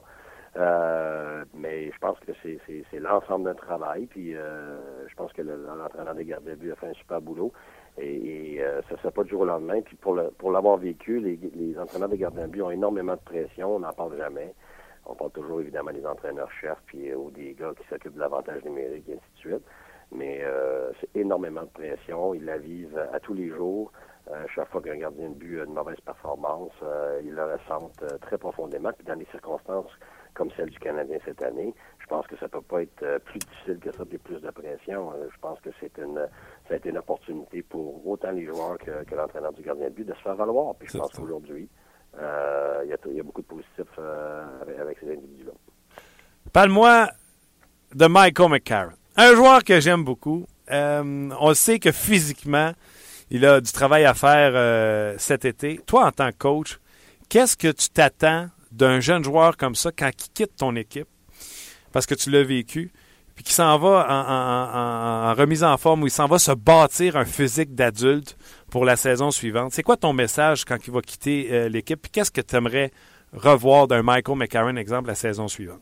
Euh, mais que c'est l'ensemble d'un travail. Puis euh, je pense que l'entraîneur des gardes de but a fait un super boulot. Et, euh, ça ne se pas du jour au lendemain. Puis pour l'avoir vécu, les, entraîneurs des gardiens de but ont énormément de pression. On n'en parle jamais. On parle toujours évidemment des entraîneurs-chefs puis ou des gars qui s'occupent de l'avantage numérique et ainsi de suite. Mais c'est énormément de pression. Ils la vivent à tous les jours. chaque fois qu'un gardien de but a une mauvaise performance, ils le ressentent très profondément. Puis dans les circonstances comme celle du Canadien cette année. Je pense que ça peut pas être euh, plus difficile que ça, puis plus de pression. Euh, je pense que c'est une, ça a été une opportunité pour autant les joueurs que, l'entraîneur du gardien de but de se faire valoir. Puis je pense qu'aujourd'hui, euh, il y, a beaucoup de positifs avec, ces individus-là. Parle-moi de Michael McCarron. Un joueur que j'aime beaucoup. on sait que physiquement, il a du travail à faire cet été. Toi, en tant que coach, qu'est-ce que tu t'attends d'un jeune joueur comme ça quand il quitte ton équipe, parce que tu l'as vécu, puis qui s'en va en, remise en forme, ou il s'en va se bâtir un physique d'adulte pour la saison suivante. C'est quoi ton message quand il va quitter euh, l'équipe? Qu'est-ce que tu aimerais revoir d'un Michael McCarron, exemple, la saison suivante?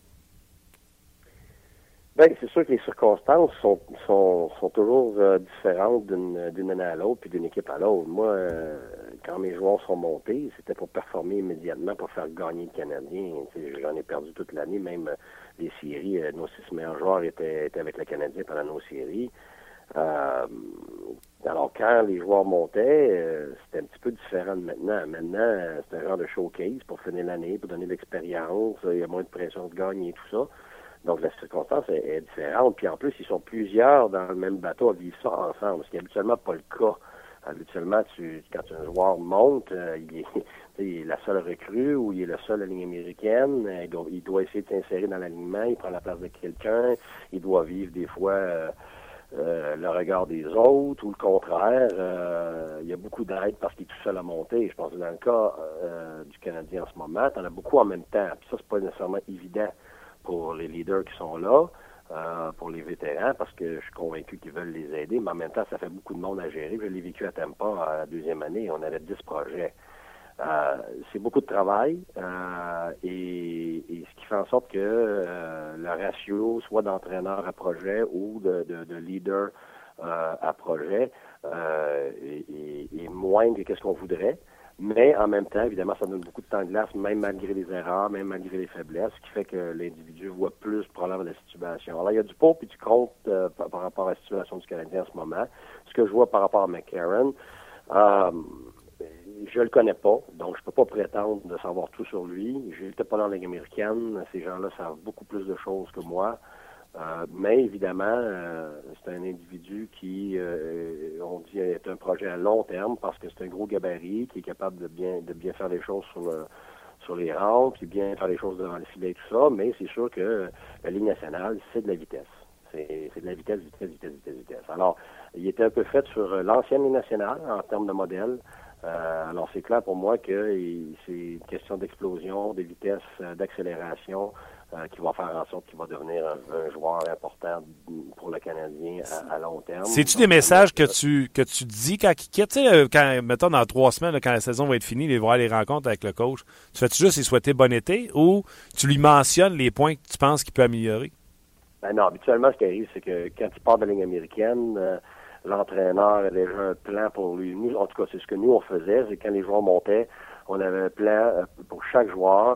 Bien, c'est sûr que les circonstances sont, sont, sont toujours euh, différentes d'une année à l'autre puis d'une équipe à l'autre. Moi, euh, quand mes joueurs sont montés, c'était pour performer immédiatement, pour faire gagner le Canadien. J'en ai perdu toute l'année, même euh, les séries. nos six meilleurs joueurs étaient, étaient avec le Canadien pendant nos séries. alors, quand les joueurs montaient, c'était un petit peu différent de maintenant. Maintenant, c'est un genre de showcase pour finir l'année, pour donner de l'expérience. Il y a moins de pression de gagner, tout ça. Donc la circonstance est, différente. Puis en plus, ils sont plusieurs dans le même bateau à vivre ça ensemble, ce qui n'est habituellement pas le cas Habituellement, tu, quand un joueur monte, euh, il, est, la seule recrue ou il est le seul à la ligne américaine. il doit essayer de s'insérer dans l'alignement, il prend la place de quelqu'un, il doit vivre des fois euh, le regard des autres ou le contraire. Euh, il y a beaucoup d'aide parce qu'il est tout seul à monter. Je pense que dans le cas euh, du Canadien en ce moment, tu en as beaucoup en même temps. Puis ça, c'est pas nécessairement évident pour les leaders qui sont là, pour les vétérans, parce que je suis convaincu qu'ils veulent les aider, mais en même temps, ça fait beaucoup de monde à gérer. Je l'ai vécu à Tampa à la deuxième année, on avait 10 projets. Euh, c'est beaucoup de travail euh, et, ce qui fait en sorte que euh, le ratio, soit d'entraîneur à projet ou de, leader à projet, est, moindre que ce qu'on voudrait. Mais en même temps, évidemment, ça donne beaucoup de temps de glace, même malgré les erreurs, même malgré les faiblesses, ce qui fait que l'individu voit plus problème de la situation. Alors, il y a du pot et du contre par, rapport à la situation du Canadien en ce moment. Ce que je vois par rapport à McCarron, je le connais pas, donc je peux pas prétendre de savoir tout sur lui. Je n'étais pas dans la Ligue américaine. Ces gens-là savent beaucoup plus de choses que moi. Euh, mais évidemment, euh, c'est un individu qui, euh, on dit, est un projet à long terme parce que c'est un gros gabarit qui est capable de bien, de bien faire les choses sur le, sur les rampes, qui bien faire les choses devant le filet et tout ça. Mais c'est sûr que la Ligue nationale, c'est de la vitesse. C'est, de la vitesse, vitesse, vitesse, vitesse, vitesse. Alors, il était un peu fait sur l'ancienne Ligue nationale en termes de modèle. Euh, alors, c'est clair pour moi que c'est une question d'explosion, de vitesse, euh, d'accélération euh, qui va faire en sorte qu'il va devenir un, joueur important pour le Canadien à, long terme. C'est-tu des messages que tu que tu dis quand il quitte? Sais, quand, mettons, dans trois semaines, quand la saison va être finie, il va voir les rencontres avec le coach, tu fais-tu juste lui souhaiter bon été ou tu lui mentionnes les points que tu penses qu'il peut améliorer? Ben non, habituellement, ce qui arrive, c'est que quand tu pars de la ligne américaine, l'entraîneur a déjà un plan pour lui. Nous, en tout cas, c'est ce que nous, on faisait. C'est quand les joueurs montaient, on avait un plan euh, pour chaque joueur, euh,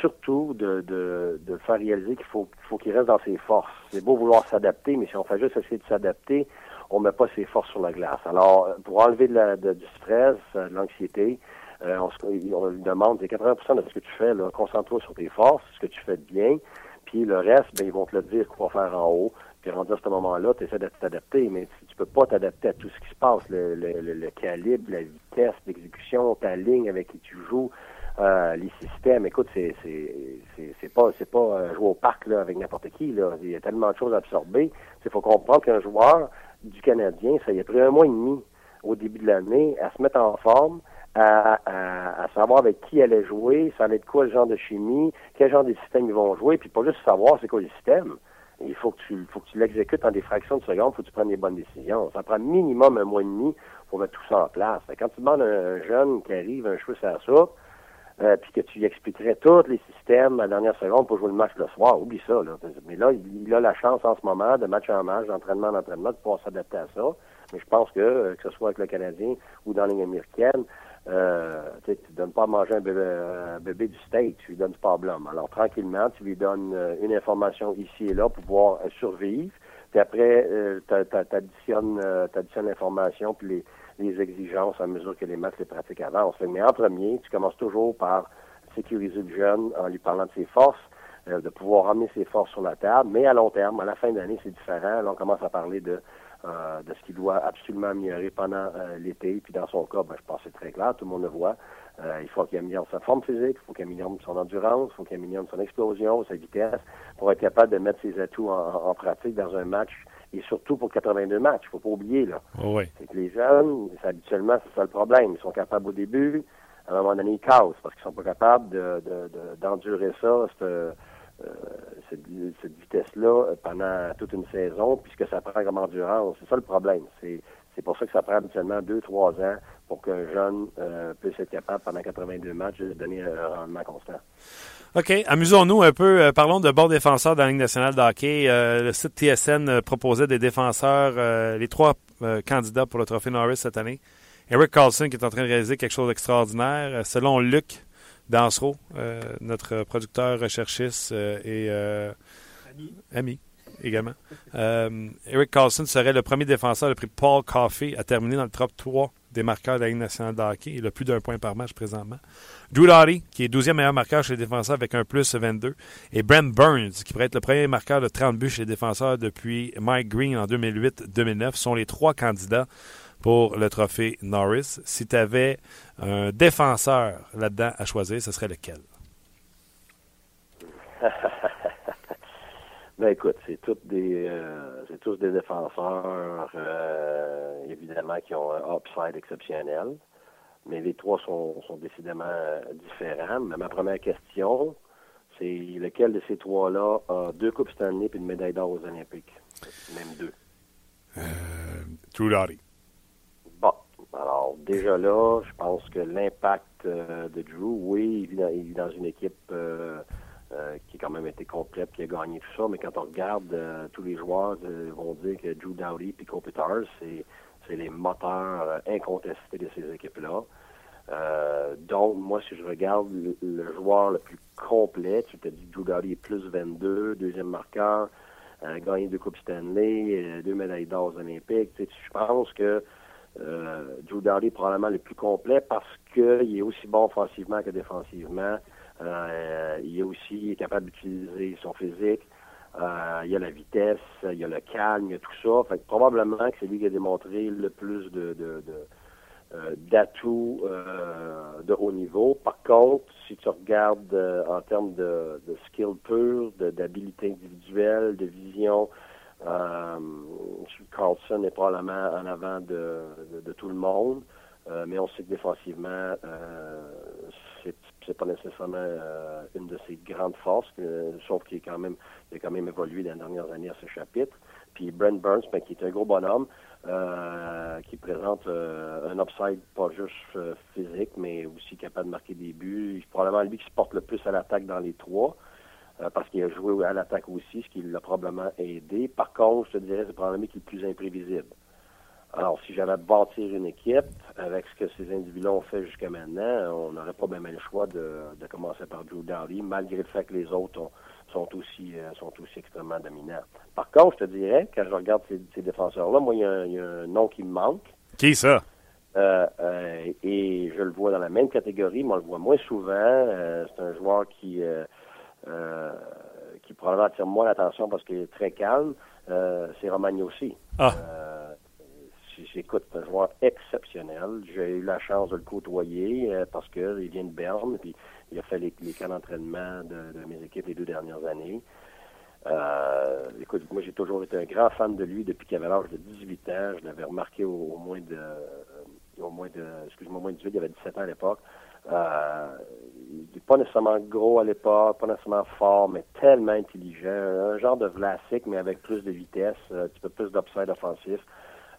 surtout de, de, de faire réaliser qu'il faut qu'il faut qu'il reste dans ses forces. C'est beau vouloir s'adapter, mais si on fait juste essayer de s'adapter, on met pas ses forces sur la glace. Alors, euh, pour enlever de la, du stress, de l'anxiété, on, on, lui demande, 80% de ce que tu fais, concentre-toi sur tes forces, ce que tu fais de bien, puis le reste, ben, ils vont te le dire qu'on va faire en haut. Puis rendu à ce moment-là, tu essaies de t'adapter, mais tu, peux pas t'adapter à tout ce qui se passe, le, le, le, calibre, la vitesse, l'exécution, ta ligne avec qui tu joues, euh, les systèmes. Écoute, c'est c'est pas c'est pas euh, jouer au parc là avec n'importe qui là. Il y a tellement de choses à absorber. Il faut comprendre qu'un joueur du Canadien, ça y a pris un mois et demi au début de l'année à se mettre en forme. À, à, à, savoir avec qui elle allait jouer, ça allait être quoi le genre de chimie, quel genre de système ils vont jouer, puis pas juste savoir c'est quoi le système il faut que tu faut que tu l'exécutes en des fractions de seconde, il faut que tu prennes les bonnes décisions. Ça prend minimum un mois et demi pour mettre tout ça en place. quand tu demandes à un jeune qui arrive, un cheveu sur ça, euh, puis que tu lui expliquerais tous les systèmes à la dernière seconde pour jouer le match le soir, oublie ça. Là. Mais là, il a la chance en ce moment, de match en match, d'entraînement en entraînement, de pouvoir s'adapter à ça. Mais je pense que, euh, que ce soit avec le Canadien ou dans la ligne américaine, euh, tu ne donnes pas à manger un bébé, du steak, tu lui donnes du problème. Alors tranquillement, tu lui donnes euh, une information ici et là pour pouvoir euh, survivre. Puis après, euh, tu additionnes l'information puis les, les, exigences à mesure que les matchs, les pratiques avancent. Mais en premier, tu commences toujours par sécuriser le jeune en lui parlant de ses forces, de pouvoir ramener ses forces sur la table. Mais à long terme, à la fin de l'année, c'est différent. Là, on commence à parler de euh, de ce qu'il doit absolument améliorer pendant euh, l'été. Puis dans son cas, ben, je pense que c'est très clair, tout le monde le voit. Euh, il faut qu'il améliore sa forme physique, il faut qu'il améliore son endurance, il faut qu'il améliore son explosion, sa vitesse, pour être capable de mettre ses atouts en, pratique dans un match et surtout pour 82 matchs. Il faut pas oublier là. Oh c'est que les jeunes, habituellement, c'est ça le problème. Ils sont capables au début, à un moment donné, ils cassent parce qu'ils sont pas capables de, d'endurer ça. Euh, cette, cette vitesse-là euh, pendant toute une saison, puisque ça prend comme endurance. C'est ça le problème. C'est, c'est pour ça que ça prend habituellement deux, trois ans pour qu'un jeune euh, puisse être capable pendant 82 matchs de donner un rendement constant. OK. Amusons-nous un peu. parlons de bons défenseurs dans la Ligue nationale de hockey. le site TSN proposait des défenseurs, les trois candidats pour le trophée Norris cette année. Eric Carlson qui est en train de réaliser quelque chose d'extraordinaire. Selon Luc, Dansereau, euh, notre producteur recherchiste euh, et euh, ami. également. Eric Carlson serait le premier défenseur, le prix Paul Coffey, à terminer dans le top 3 des marqueurs de la nationale de hockey. Il a plus d'un point par match présentement. Drew Doughty, qui est 12e meilleur marqueur chez les défenseurs avec un plus 22. Et Brent Burns, qui pourrait être le premier marqueur de 30 buts chez les défenseurs depuis Mike Green en 2008-2009, sont les trois candidats pour le trophée Norris. Si tu avais un défenseur là-dedans à choisir, ce serait lequel? ben écoute, c'est tous des euh, c'est tous des défenseurs euh, évidemment qui ont un upside exceptionnel. Mais les trois sont, sont décidément différents. Mais ma première question, c'est lequel de ces trois-là a deux Coupes Stanley et une médaille d'or aux Olympiques? Même deux. Euh, True Lottie. Alors, déjà là, je pense que l'impact euh, de Drew, oui, il est dans, une équipe euh, euh, qui a quand même été complète, qui a gagné tout ça, mais quand on regarde, tous les joueurs vont dire que Drew Dowdy et Kopitar, c'est, c'est les moteurs incontestés de ces équipes-là. donc, moi, si je regarde le, joueur le plus complet, tu t'as dit Drew Dowdy est plus 22, deuxième marqueur, gagné deux Coupes Stanley, deux médailles d'or olympiques. je pense que euh, Drew Doughty est probablement le plus complet parce qu'il est aussi bon offensivement que défensivement. Euh, il est aussi capable d'utiliser son physique. Euh, il y a la vitesse, il y a le calme, il y a tout ça. Fait que probablement que c'est lui qui a démontré le plus de, de, euh, d'atouts euh, de haut niveau. Par contre, si tu regardes en termes de, de skill pur, d'habilité individuelle, de vision, Carlson est probablement en avant de, de, tout le monde, mais on sait que défensivement, c'est, pas nécessairement euh, une de ses grandes forces, sauf qu'il est quand même, il a quand même évolué dans les dernières années à ce chapitre. Puis Brent Burns, ben, qui est un gros bonhomme, euh, qui présente un upside pas juste physique, mais aussi capable de marquer des buts. C'est probablement lui qui se porte le plus à l'attaque dans les trois. Euh, parce qu'il a joué à l'attaque aussi, ce qui l'a probablement aidé. Par contre, je te dirais, c'est probablement qui est le plus imprévisible. Alors, si j'avais à bâtir une équipe avec ce que ces individus ont fait jusqu'à maintenant, on n'aurait pas même le choix de, commencer par Drew Doughty, malgré le fait que les autres sont aussi euh, sont aussi extrêmement dominants. Par contre, je te dirais, quand je regarde ces, défenseurs-là, moi, il y, a un, nom qui me manque. Qui ça? Euh, et je le vois dans la même catégorie, mais on le voit moins souvent. c'est un joueur qui euh, qui probablement attire moins l'attention parce qu'il est très calme, euh, c'est Romagno aussi. Ah. Euh, j'écoute, un joueur exceptionnel. J'ai eu la chance de le côtoyer parce qu'il vient de Berne, puis il a fait les, les camps d'entraînement de, mes équipes les deux dernières années. écoute, moi j'ai toujours été un grand fan de lui depuis qu'il avait l'âge de 18 ans. Je l'avais remarqué au, moins de au moins de excuse-moi, moins de 18, il avait 17 ans à l'époque. Euh, il n'est pas nécessairement gros à l'époque, pas nécessairement fort, mais tellement intelligent. Un genre de Vlasic, mais avec plus de vitesse, un petit peu plus d'upside offensif.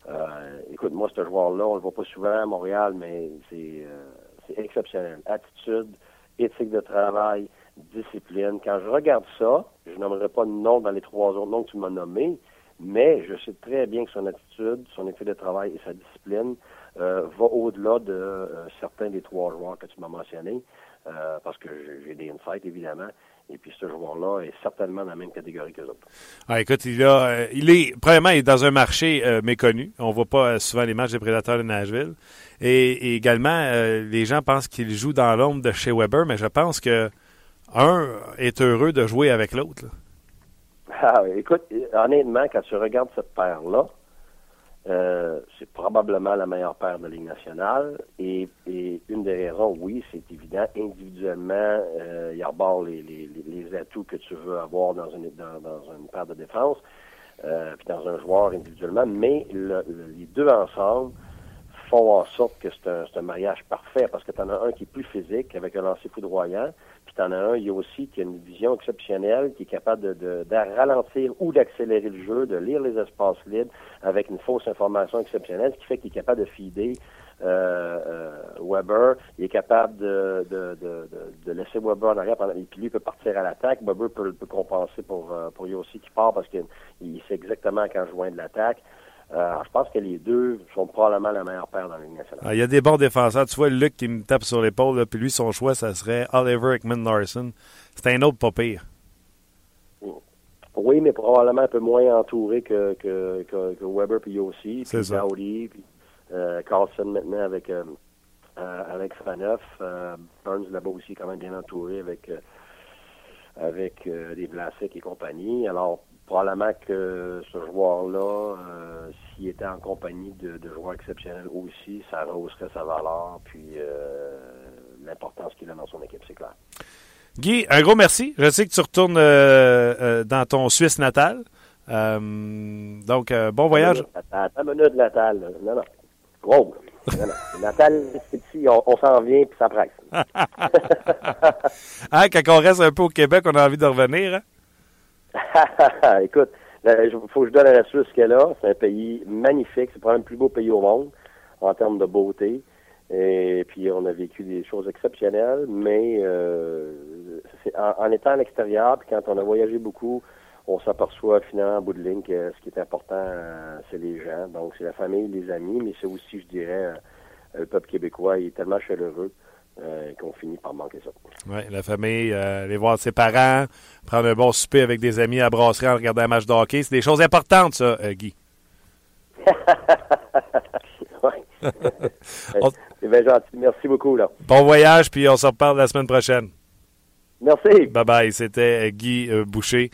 Euh, écoute, moi, ce joueur-là, on le voit pas souvent à Montréal, mais c'est euh, exceptionnel. Attitude, éthique de travail, discipline. Quand je regarde ça, je n'aimerais pas de nom dans les trois autres noms que tu m'as nommés, mais je sais très bien que son attitude, son effet de travail et sa discipline euh, va au-delà de euh, certains des trois joueurs que tu m'as mentionnés, euh, parce que j'ai des insights, évidemment. Et puis ce joueur-là est certainement dans la même catégorie que les autres. Ah, écoute, il, a, il est, premièrement, il est dans un marché méconnu. On voit pas souvent les matchs des prédateurs de Nashville. Et, également, les gens pensent qu'il joue dans l'ombre de chez Weber, mais je pense que un est heureux de jouer avec l'autre. Ah, écoute, honnêtement, quand tu regardes cette paire-là, euh, c'est probablement la meilleure paire de Ligue nationale. Et, une des raisons, oui, c'est évident, individuellement, euh, il arbore les, les, les, atouts que tu veux avoir dans une, dans, dans une paire de défense, euh, puis dans un joueur individuellement, mais les deux ensemble font en sorte que c'est un, un, mariage parfait parce que tu en as un qui est plus physique avec un lancer foudroyant, tu en as un, il y a aussi qui a une vision exceptionnelle, qui est capable de, de, ralentir ou d'accélérer le jeu, de lire les espaces libres avec une fausse information exceptionnelle, ce qui fait qu'il est capable de fider euh, euh, Weber. Il est capable de, de, de, de, laisser Weber en arrière, pendant, et puis lui peut partir à l'attaque. Weber peut, peut compenser pour, euh, pour Yossi qui part parce qu'il sait exactement quand joindre l'attaque. Euh, je pense que les deux sont probablement la meilleure paire dans la Ligue nationale. Ah, il y a des bons défenseurs. Tu vois, Luc qui me tape sur l'épaule, puis lui, son choix, ça serait Oliver Ekman Larson. C'est un autre pas pire. Oui, mais probablement un peu moins entouré que, que, que, Weber puis aussi. C'est ça. puis Euh, Carlson maintenant avec euh, Faneuf. Euh, Burns là-bas aussi quand même bien entouré avec avec euh, des Vlasic et compagnie. Alors probablement que ce joueur-là, euh, s'il était en compagnie de, de joueurs exceptionnels aussi, ça rehausserait sa valeur puis euh, l'importance qu'il a dans son équipe, c'est clair. Guy, un gros merci. Je sais que tu retournes euh, dans ton Suisse natal. Donc, bon voyage. Attends une minute, Natal. Non, non. Gros. Non, non. Natal, c'est petit, on, on s'en vient puis ça presse. Hein, quand on reste un peu au Québec, on a envie de revenir. hein? Écoute, il faut que je donne à la Suisse qu'elle a. C'est un pays magnifique. C'est probablement le plus beau pays au monde en termes de beauté. Et puis, on a vécu des choses exceptionnelles, mais euh, en étant à l'extérieur, puis quand on a voyagé beaucoup, on s'aperçoit finalement, en bout de ligne, que ce qui est important, euh, c'est les gens. Donc, c'est la famille, les amis, mais c'est aussi, je dirais, euh, le peuple québécois il est tellement chaleureux euh, qu'on finit par manquer ça. Oui, la famille, euh, aller voir ses parents, prendre un bon souper avec des amis à brasserie en regardant un match de hockey. C'est des choses importantes, ça, euh, Guy. On- c'est bien gentil. Merci beaucoup, là. Bon voyage, puis on se reparle la semaine prochaine. Merci. Bye bye. C'était Guy Boucher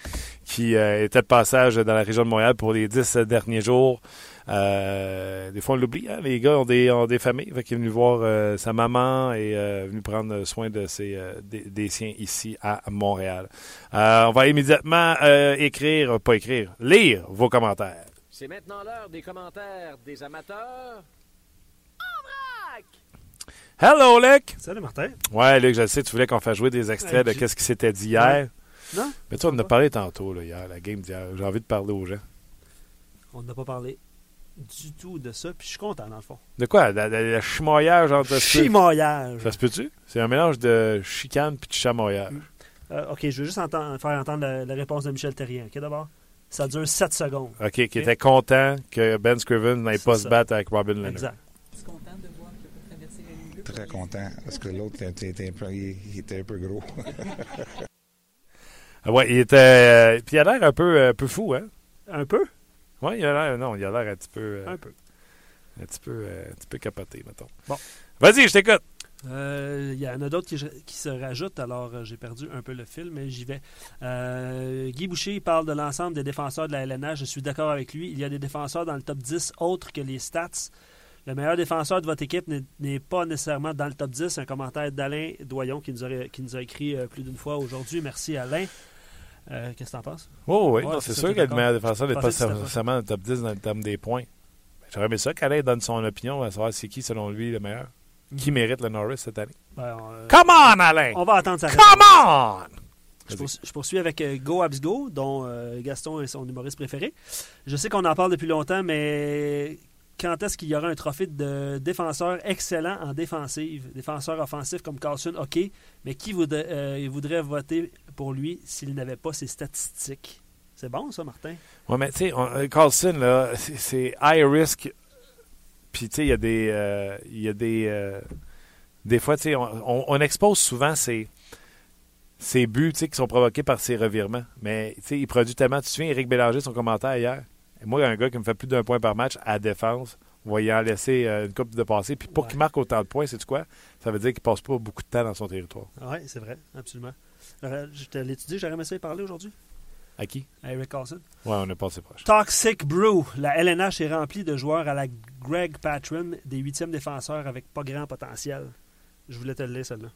qui était de passage dans la région de Montréal pour les dix derniers jours. Euh, des fois, on l'oublie, hein, les gars ont des, ont des familles. Fait qu'il est venu voir euh, sa maman et euh, venu prendre soin de ses, euh, des, des siens ici à Montréal. Euh, on va immédiatement euh, écrire, pas écrire, lire vos commentaires. C'est maintenant l'heure des commentaires des amateurs. Hello, Luc! Salut, Martin. Ouais, Luc, je sais, tu voulais qu'on fasse jouer des extraits de j'ai- ce qui s'était dit hier. Non? Mais toi, on en a parlé tantôt, là, hier, la game d'hier. J'ai envie de parler aux gens. On n'a pas parlé du tout de ça, puis je suis content, dans le fond. De quoi? La chimoyage entre... Chimoyage. Ça se peut-tu? C'est un mélange de chicane puis de chamoyage. Euh, OK, je veux juste entendre- faire entendre la, la réponse de Michel Terrien. OK, d'abord? Ça dure 7 secondes. OK, qui était content que Ben Scriven n'aille pas ça. se battre avec Robin Leonard. Exact. content de voir qu'il a traversé la ligne bleue. Très content parce que l'autre était, était un peu- il était un peu gros. Ah ouais, il était... euh, puis il a l'air un peu, un peu fou, hein? Un peu? Ouais, il a l'air... Non, il a l'air un petit peu... euh, Un peu. un petit peu, euh, un petit peu capoté, mettons. Bon. Vas-y, je t'écoute. Euh, Il y en a d'autres qui, qui se rajoutent, alors euh, j'ai perdu un peu le fil, mais j'y vais. Euh, Guy Boucher parle de l'ensemble des défenseurs de la LNH. Je suis d'accord avec lui. Il y a des défenseurs dans le top 10 autres que les stats. Le meilleur défenseur de votre équipe n'est- pas nécessairement dans le top 10. Un commentaire d'Alain Doyon qui nous, a, qui nous a écrit plus d'une fois aujourd'hui. Merci Alain. Euh, Qu'est-ce que t'en penses? Oh, oui, non, c'est ça, sûr que le meilleur défenseur n'est pas nécessairement dans le top 10 dans le terme des points. J'aurais aimé ça qu'Alain donne son opinion à savoir c'est qui, selon lui, le meilleur. Qui mérite le Norris cette année? Ben, on, euh, Come on, Alain! on va attendre sa Come on! Je, poursu- je poursuis avec euh, Go Abs Go, dont euh, Gaston est son humoriste préféré. Je sais qu'on en parle depuis longtemps, mais quand est-ce qu'il y aura un trophée de défenseur excellent en défensive? Défenseur offensif comme Carlson, OK, mais qui voudrait, euh, voudrait voter pour lui s'il n'avait pas ses statistiques? C'est bon, ça, Martin? Ouais, mais tu sais, euh, Carlson, là, c'est- high risk. Puis, tu sais, il y a des. euh, y a des. des fois, tu sais, on, expose souvent ces, ces buts, qui sont provoqués par ces revirements. Mais, tu sais, il produit tellement. Tu te souviens, Éric Bélanger, son commentaire hier? Et moi, un gars qui me fait plus d'un point par match à défense, voyant laisser euh, une coupe de passer. Puis, pour Ouais. qu'il marque autant de points, c'est quoi? Ça veut dire qu'il passe pas beaucoup de temps dans son territoire. Oui, c'est vrai, absolument. Euh, Je te j'aurais aimé ça y parler aujourd'hui, À qui? à Eric Carlson. Ouais, on est passé proche. Toxic Brew. La LNH est remplie de joueurs à la Greg Patron, des huitièmes défenseurs avec pas grand potentiel. Je voulais te le lire, celle-là.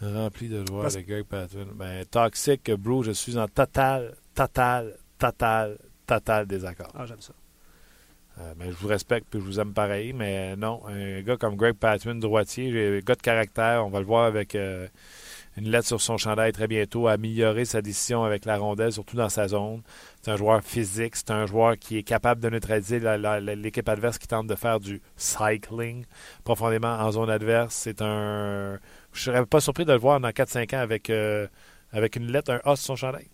Rempli de joueurs Parce- de Greg Patton. Ben, Toxic, Bro, je suis en total, total, total, total désaccord. Ah, j'aime ça. Euh, ben, je vous respecte puis je vous aime pareil, mais non, un gars comme Greg Patton, droitier, j'ai- gars de caractère, on va le voir avec euh, une lettre sur son chandail très bientôt, améliorer sa décision avec la rondelle, surtout dans sa zone. C'est un joueur physique, c'est un joueur qui est capable de neutraliser l'équipe adverse qui tente de faire du cycling profondément en zone adverse. C'est un... Je serais pas surpris de le voir dans 4-5 ans avec, euh, avec une lettre, un A sur son chandail.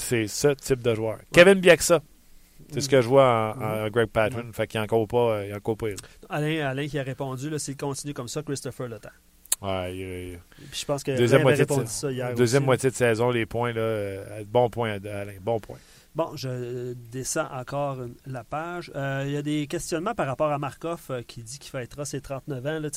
C'est ce type de joueur. Kevin Bieksa, c'est ce que je vois en, en Greg Patton. Fait qu'il n'y a encore pas, euh, il encore pas. Alain, Alain qui a répondu, s'il continue comme ça, Christopher le temps. Ouais, il- il- Puis je pense que Deuxième moitié de ça hier deuxième aussi. moitié de saison, les points, là, euh, bon point, Alain, bon point. Bon, je descends encore la page. Euh, Il y a des questionnements par rapport à Markov euh, qui dit qu'il fêtera ses 39 ans. Là,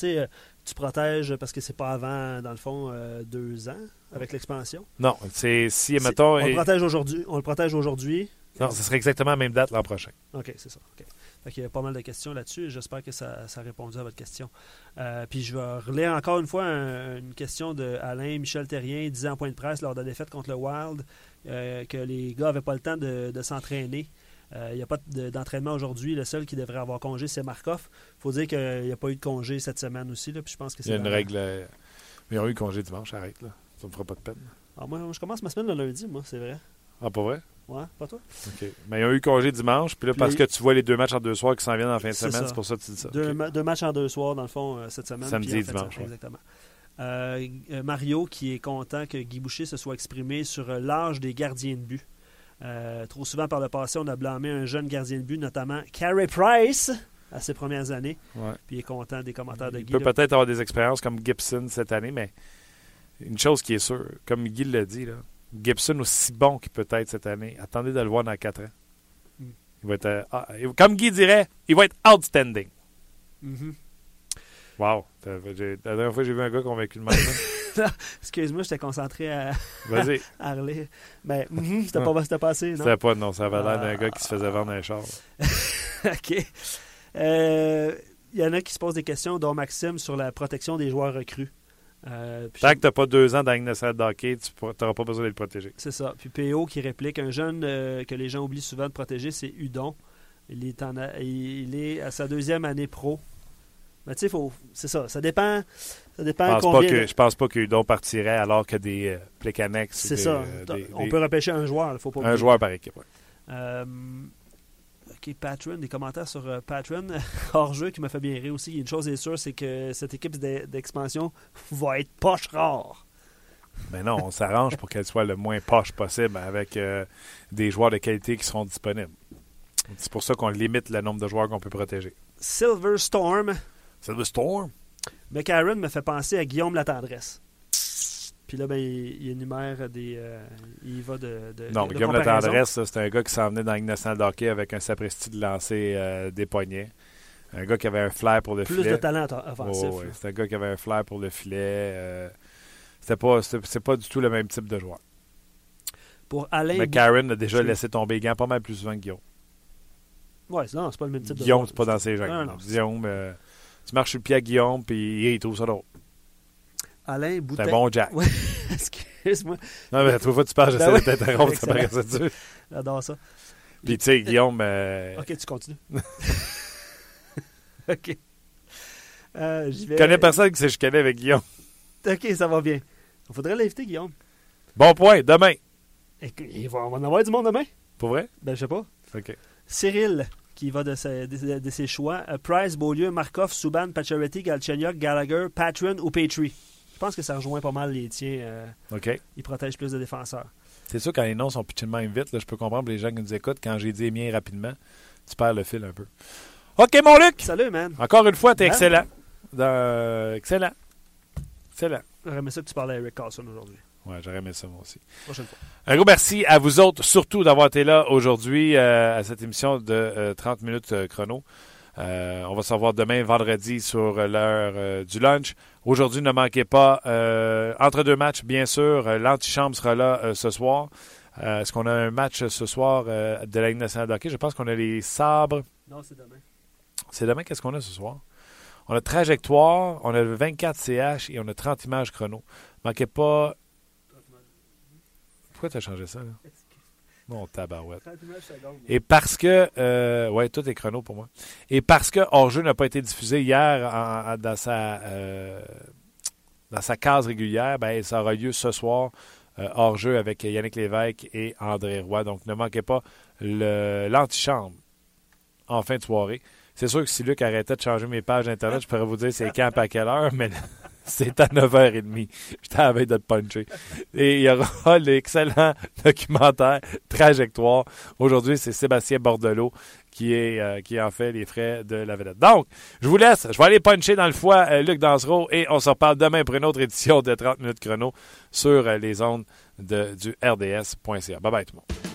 tu protèges parce que c'est pas avant, dans le fond, euh, deux ans avec l'expansion? Non, c'est si, mettons. on, le et- protège aujourd'hui. on le protège aujourd'hui. Non, ce serait exactement la même date l'an prochain. OK, c'est ça. OK. Fait qu'il y a pas mal de questions là-dessus. J'espère que ça, ça a répondu à votre question. Euh, puis je vais relire encore une fois un- une question de Alain Michel Terrien. Il disait en point de presse lors de la défaite contre le Wild euh, que les gars n'avaient pas le temps de, de s'entraîner. Euh, Il n'y a pas de- d'entraînement aujourd'hui. Le seul qui devrait avoir congé, c'est Markov. Il faut dire qu'il n'y a pas eu de congé cette semaine aussi. Là, puis je pense que Il y a une règle. euh, Mais ils ont eu congé dimanche, arrête, là. Ça me fera pas de peine. Ah, moi, je commence ma semaine le lundi, moi, c'est vrai. Ah, pas vrai? Ouais, pas toi? OK. Mais ils ont eu congé dimanche, puis là, Puis parce que tu vois les deux matchs en deux soirs qui s'en viennent en fin de semaine, c'est pour ça que tu dis ça. Deux, OK. ma- deux matchs en deux soirs, dans le fond, euh, cette semaine. Samedi et dimanche, ouais. Exactement. Euh, euh, Mario qui est content que Guy Boucher se soit exprimé sur euh, l'âge des gardiens de but. Euh, trop souvent par le passé, on a blâmé un jeune gardien de but, notamment Carey Price, à ses premières années. Ouais. Puis il est content des commentaires de Il Guy. peut là. peut-être avoir des expériences comme Gibson cette année, mais une chose qui est sûre, comme Guy l'a dit, là, Gibson aussi bon qu'il peut être cette année, attendez de le voir dans 4 ans. Mm. Il va être, euh, ah, il- comme Guy dirait, il va être outstanding. Mhm. Wow. La dernière fois que j'ai vu un gars convaincu de même. Excuse-moi, j'étais concentré à, Vas-y. à relire. Mais mhm, c'était pas, c'était pas assez, non? C'était pas, non, ça avait l'air d'un Ah. gars qui se faisait vendre un char. OK. Euh, Il y en a qui se posent des questions, dont Maxime, sur la protection des joueurs recrues. Euh, puis- Tant que t'as pas deux ans dans nationale de hockey, tu n'auras pas besoin de le protéger. C'est ça. Puis PO qui réplique un jeune euh, que les gens oublient souvent de protéger, c'est Udon. Il est, en a- il est à sa deuxième année pro. Mais tu sais, faut- c'est ça. Ça dépend. Ça Je dépend pense, pas que, je pense pas qu'Udon partirait alors que des euh, C'est ça. euh, des- On des- peut repêcher un joueur. Faut pas un oublier. joueur par équipe. Euh, ok, Patreon, des commentaires sur euh, Patreon. Hors jeu qui m'a fait bien rire aussi. Une chose est sûre, c'est que cette équipe d'e- d'expansion va être poche rare. Mais non, on s'arrange pour qu'elle soit le moins poche possible avec euh, des joueurs de qualité qui seront disponibles. C'est pour ça qu'on limite le nombre de joueurs qu'on peut protéger. Silver Storm. C'est le Storm. McCarron me fait penser à Guillaume Latendresse. Puis là, ben, il, il énumère des. euh, il va de. de Non, de Guillaume. Latendresse, là, c'est un gars qui s'en venait dans la Ligue nationale avec un sapristi de lancer euh, des poignets. Un gars qui avait un flair pour le Plus filet. de talent off- offensif. Oh, ouais. C'est un gars qui avait un flair pour le filet. euh, c'était pas, c'était- c'est pas du tout le même type de joueur. Pour Alain. Mais Karen a déjà laissé tomber les gants pas mal plus souvent que Guillaume. Ouais, c'est- non, c'est pas le même type de Guillaume, c'est pas dans ses c'est- Guillaume, euh, tu marches sur le pied à Guillaume, puis il trouve ça drôle. Alain C'est Boutin. un bon Jack. Ouais. Excuse-moi. Non, mais la fois que tu parles, Ben j'essaie oui. de t'interrompre, ça Excellent. paraissait dur. J'adore ça. Puis tu sais, Guillaume, euh, Ok, tu continues. ok. Euh, vais. je connais personne qui s'est chicané avec Guillaume. Ok, ça va bien. Il faudrait l'inviter, Guillaume. Bon point, demain. On va en avoir du monde demain? Pour vrai? Ben, je sais pas. OK. Cyril, qui va de ses, de- de ses choix. Euh, Price, Beaulieu, Markov, Subban, Pacioretty, Galchenyuk, Gallagher, Patron ou Petrie? Je pense que ça rejoint pas mal les tiens. euh, OK. il protège plus de défenseurs. C'est sûr, quand les noms sont pitchés de même vite, là, je peux comprendre les gens qui nous écoutent. Quand j'ai dit les miens rapidement, tu perds le fil un peu. OK, mon Luc! Salut, man. Encore une fois, t'es excellent. Excellent. Excellent. J'aurais aimé ça que tu parlais à Eric Carlson aujourd'hui. Ouais, j'aurais aimé ça, moi aussi. Prochaine fois. Un gros merci à vous autres, surtout d'avoir été là aujourd'hui euh, à cette émission de euh, 30 minutes euh, chrono. Euh, on va se revoir demain, vendredi, sur euh, l'heure euh, du lunch. Aujourd'hui, ne manquez pas, euh, entre deux matchs, bien sûr, euh, l'antichambre sera là euh, ce soir. Euh, Est-ce qu'on a un match euh, ce soir euh, de la Ligue nationale de hockey? Je pense qu'on a les sabres. Non, c'est demain. C'est demain, qu'est-ce qu'on a ce soir? On a trajectoire, on a le 24 CH et on a 30 images chrono. Manquez pas. Pourquoi tu as changé ça? Là? Mon tabarouette. Et parce que. Euh, ouais, tout est chrono pour moi. Et parce que hors-jeu n'a pas été diffusé hier en- en- dans, sa, euh, dans sa case régulière, ben, ça aura lieu ce soir euh, hors-jeu avec Yannick Lévesque et André Roy. Donc ne manquez pas l'antichambre en fin de soirée. C'est sûr que si Luc arrêtait de changer mes pages Internet, je pourrais vous dire c'est quand à quelle heure, mais c'est à 9h30. J'étais à la veille de te puncher. Et il y aura l'excellent documentaire Trajectoire. Aujourd'hui, c'est Sébastien Bordelot qui est euh, qui en fait les frais de la vedette. Donc, je vous laisse. Je vais aller puncher dans le foie euh, Luc Dansereau et on se reparle demain pour une autre édition de 30 minutes chrono sur euh, les ondes de, du RDS.ca. Bye bye tout le monde.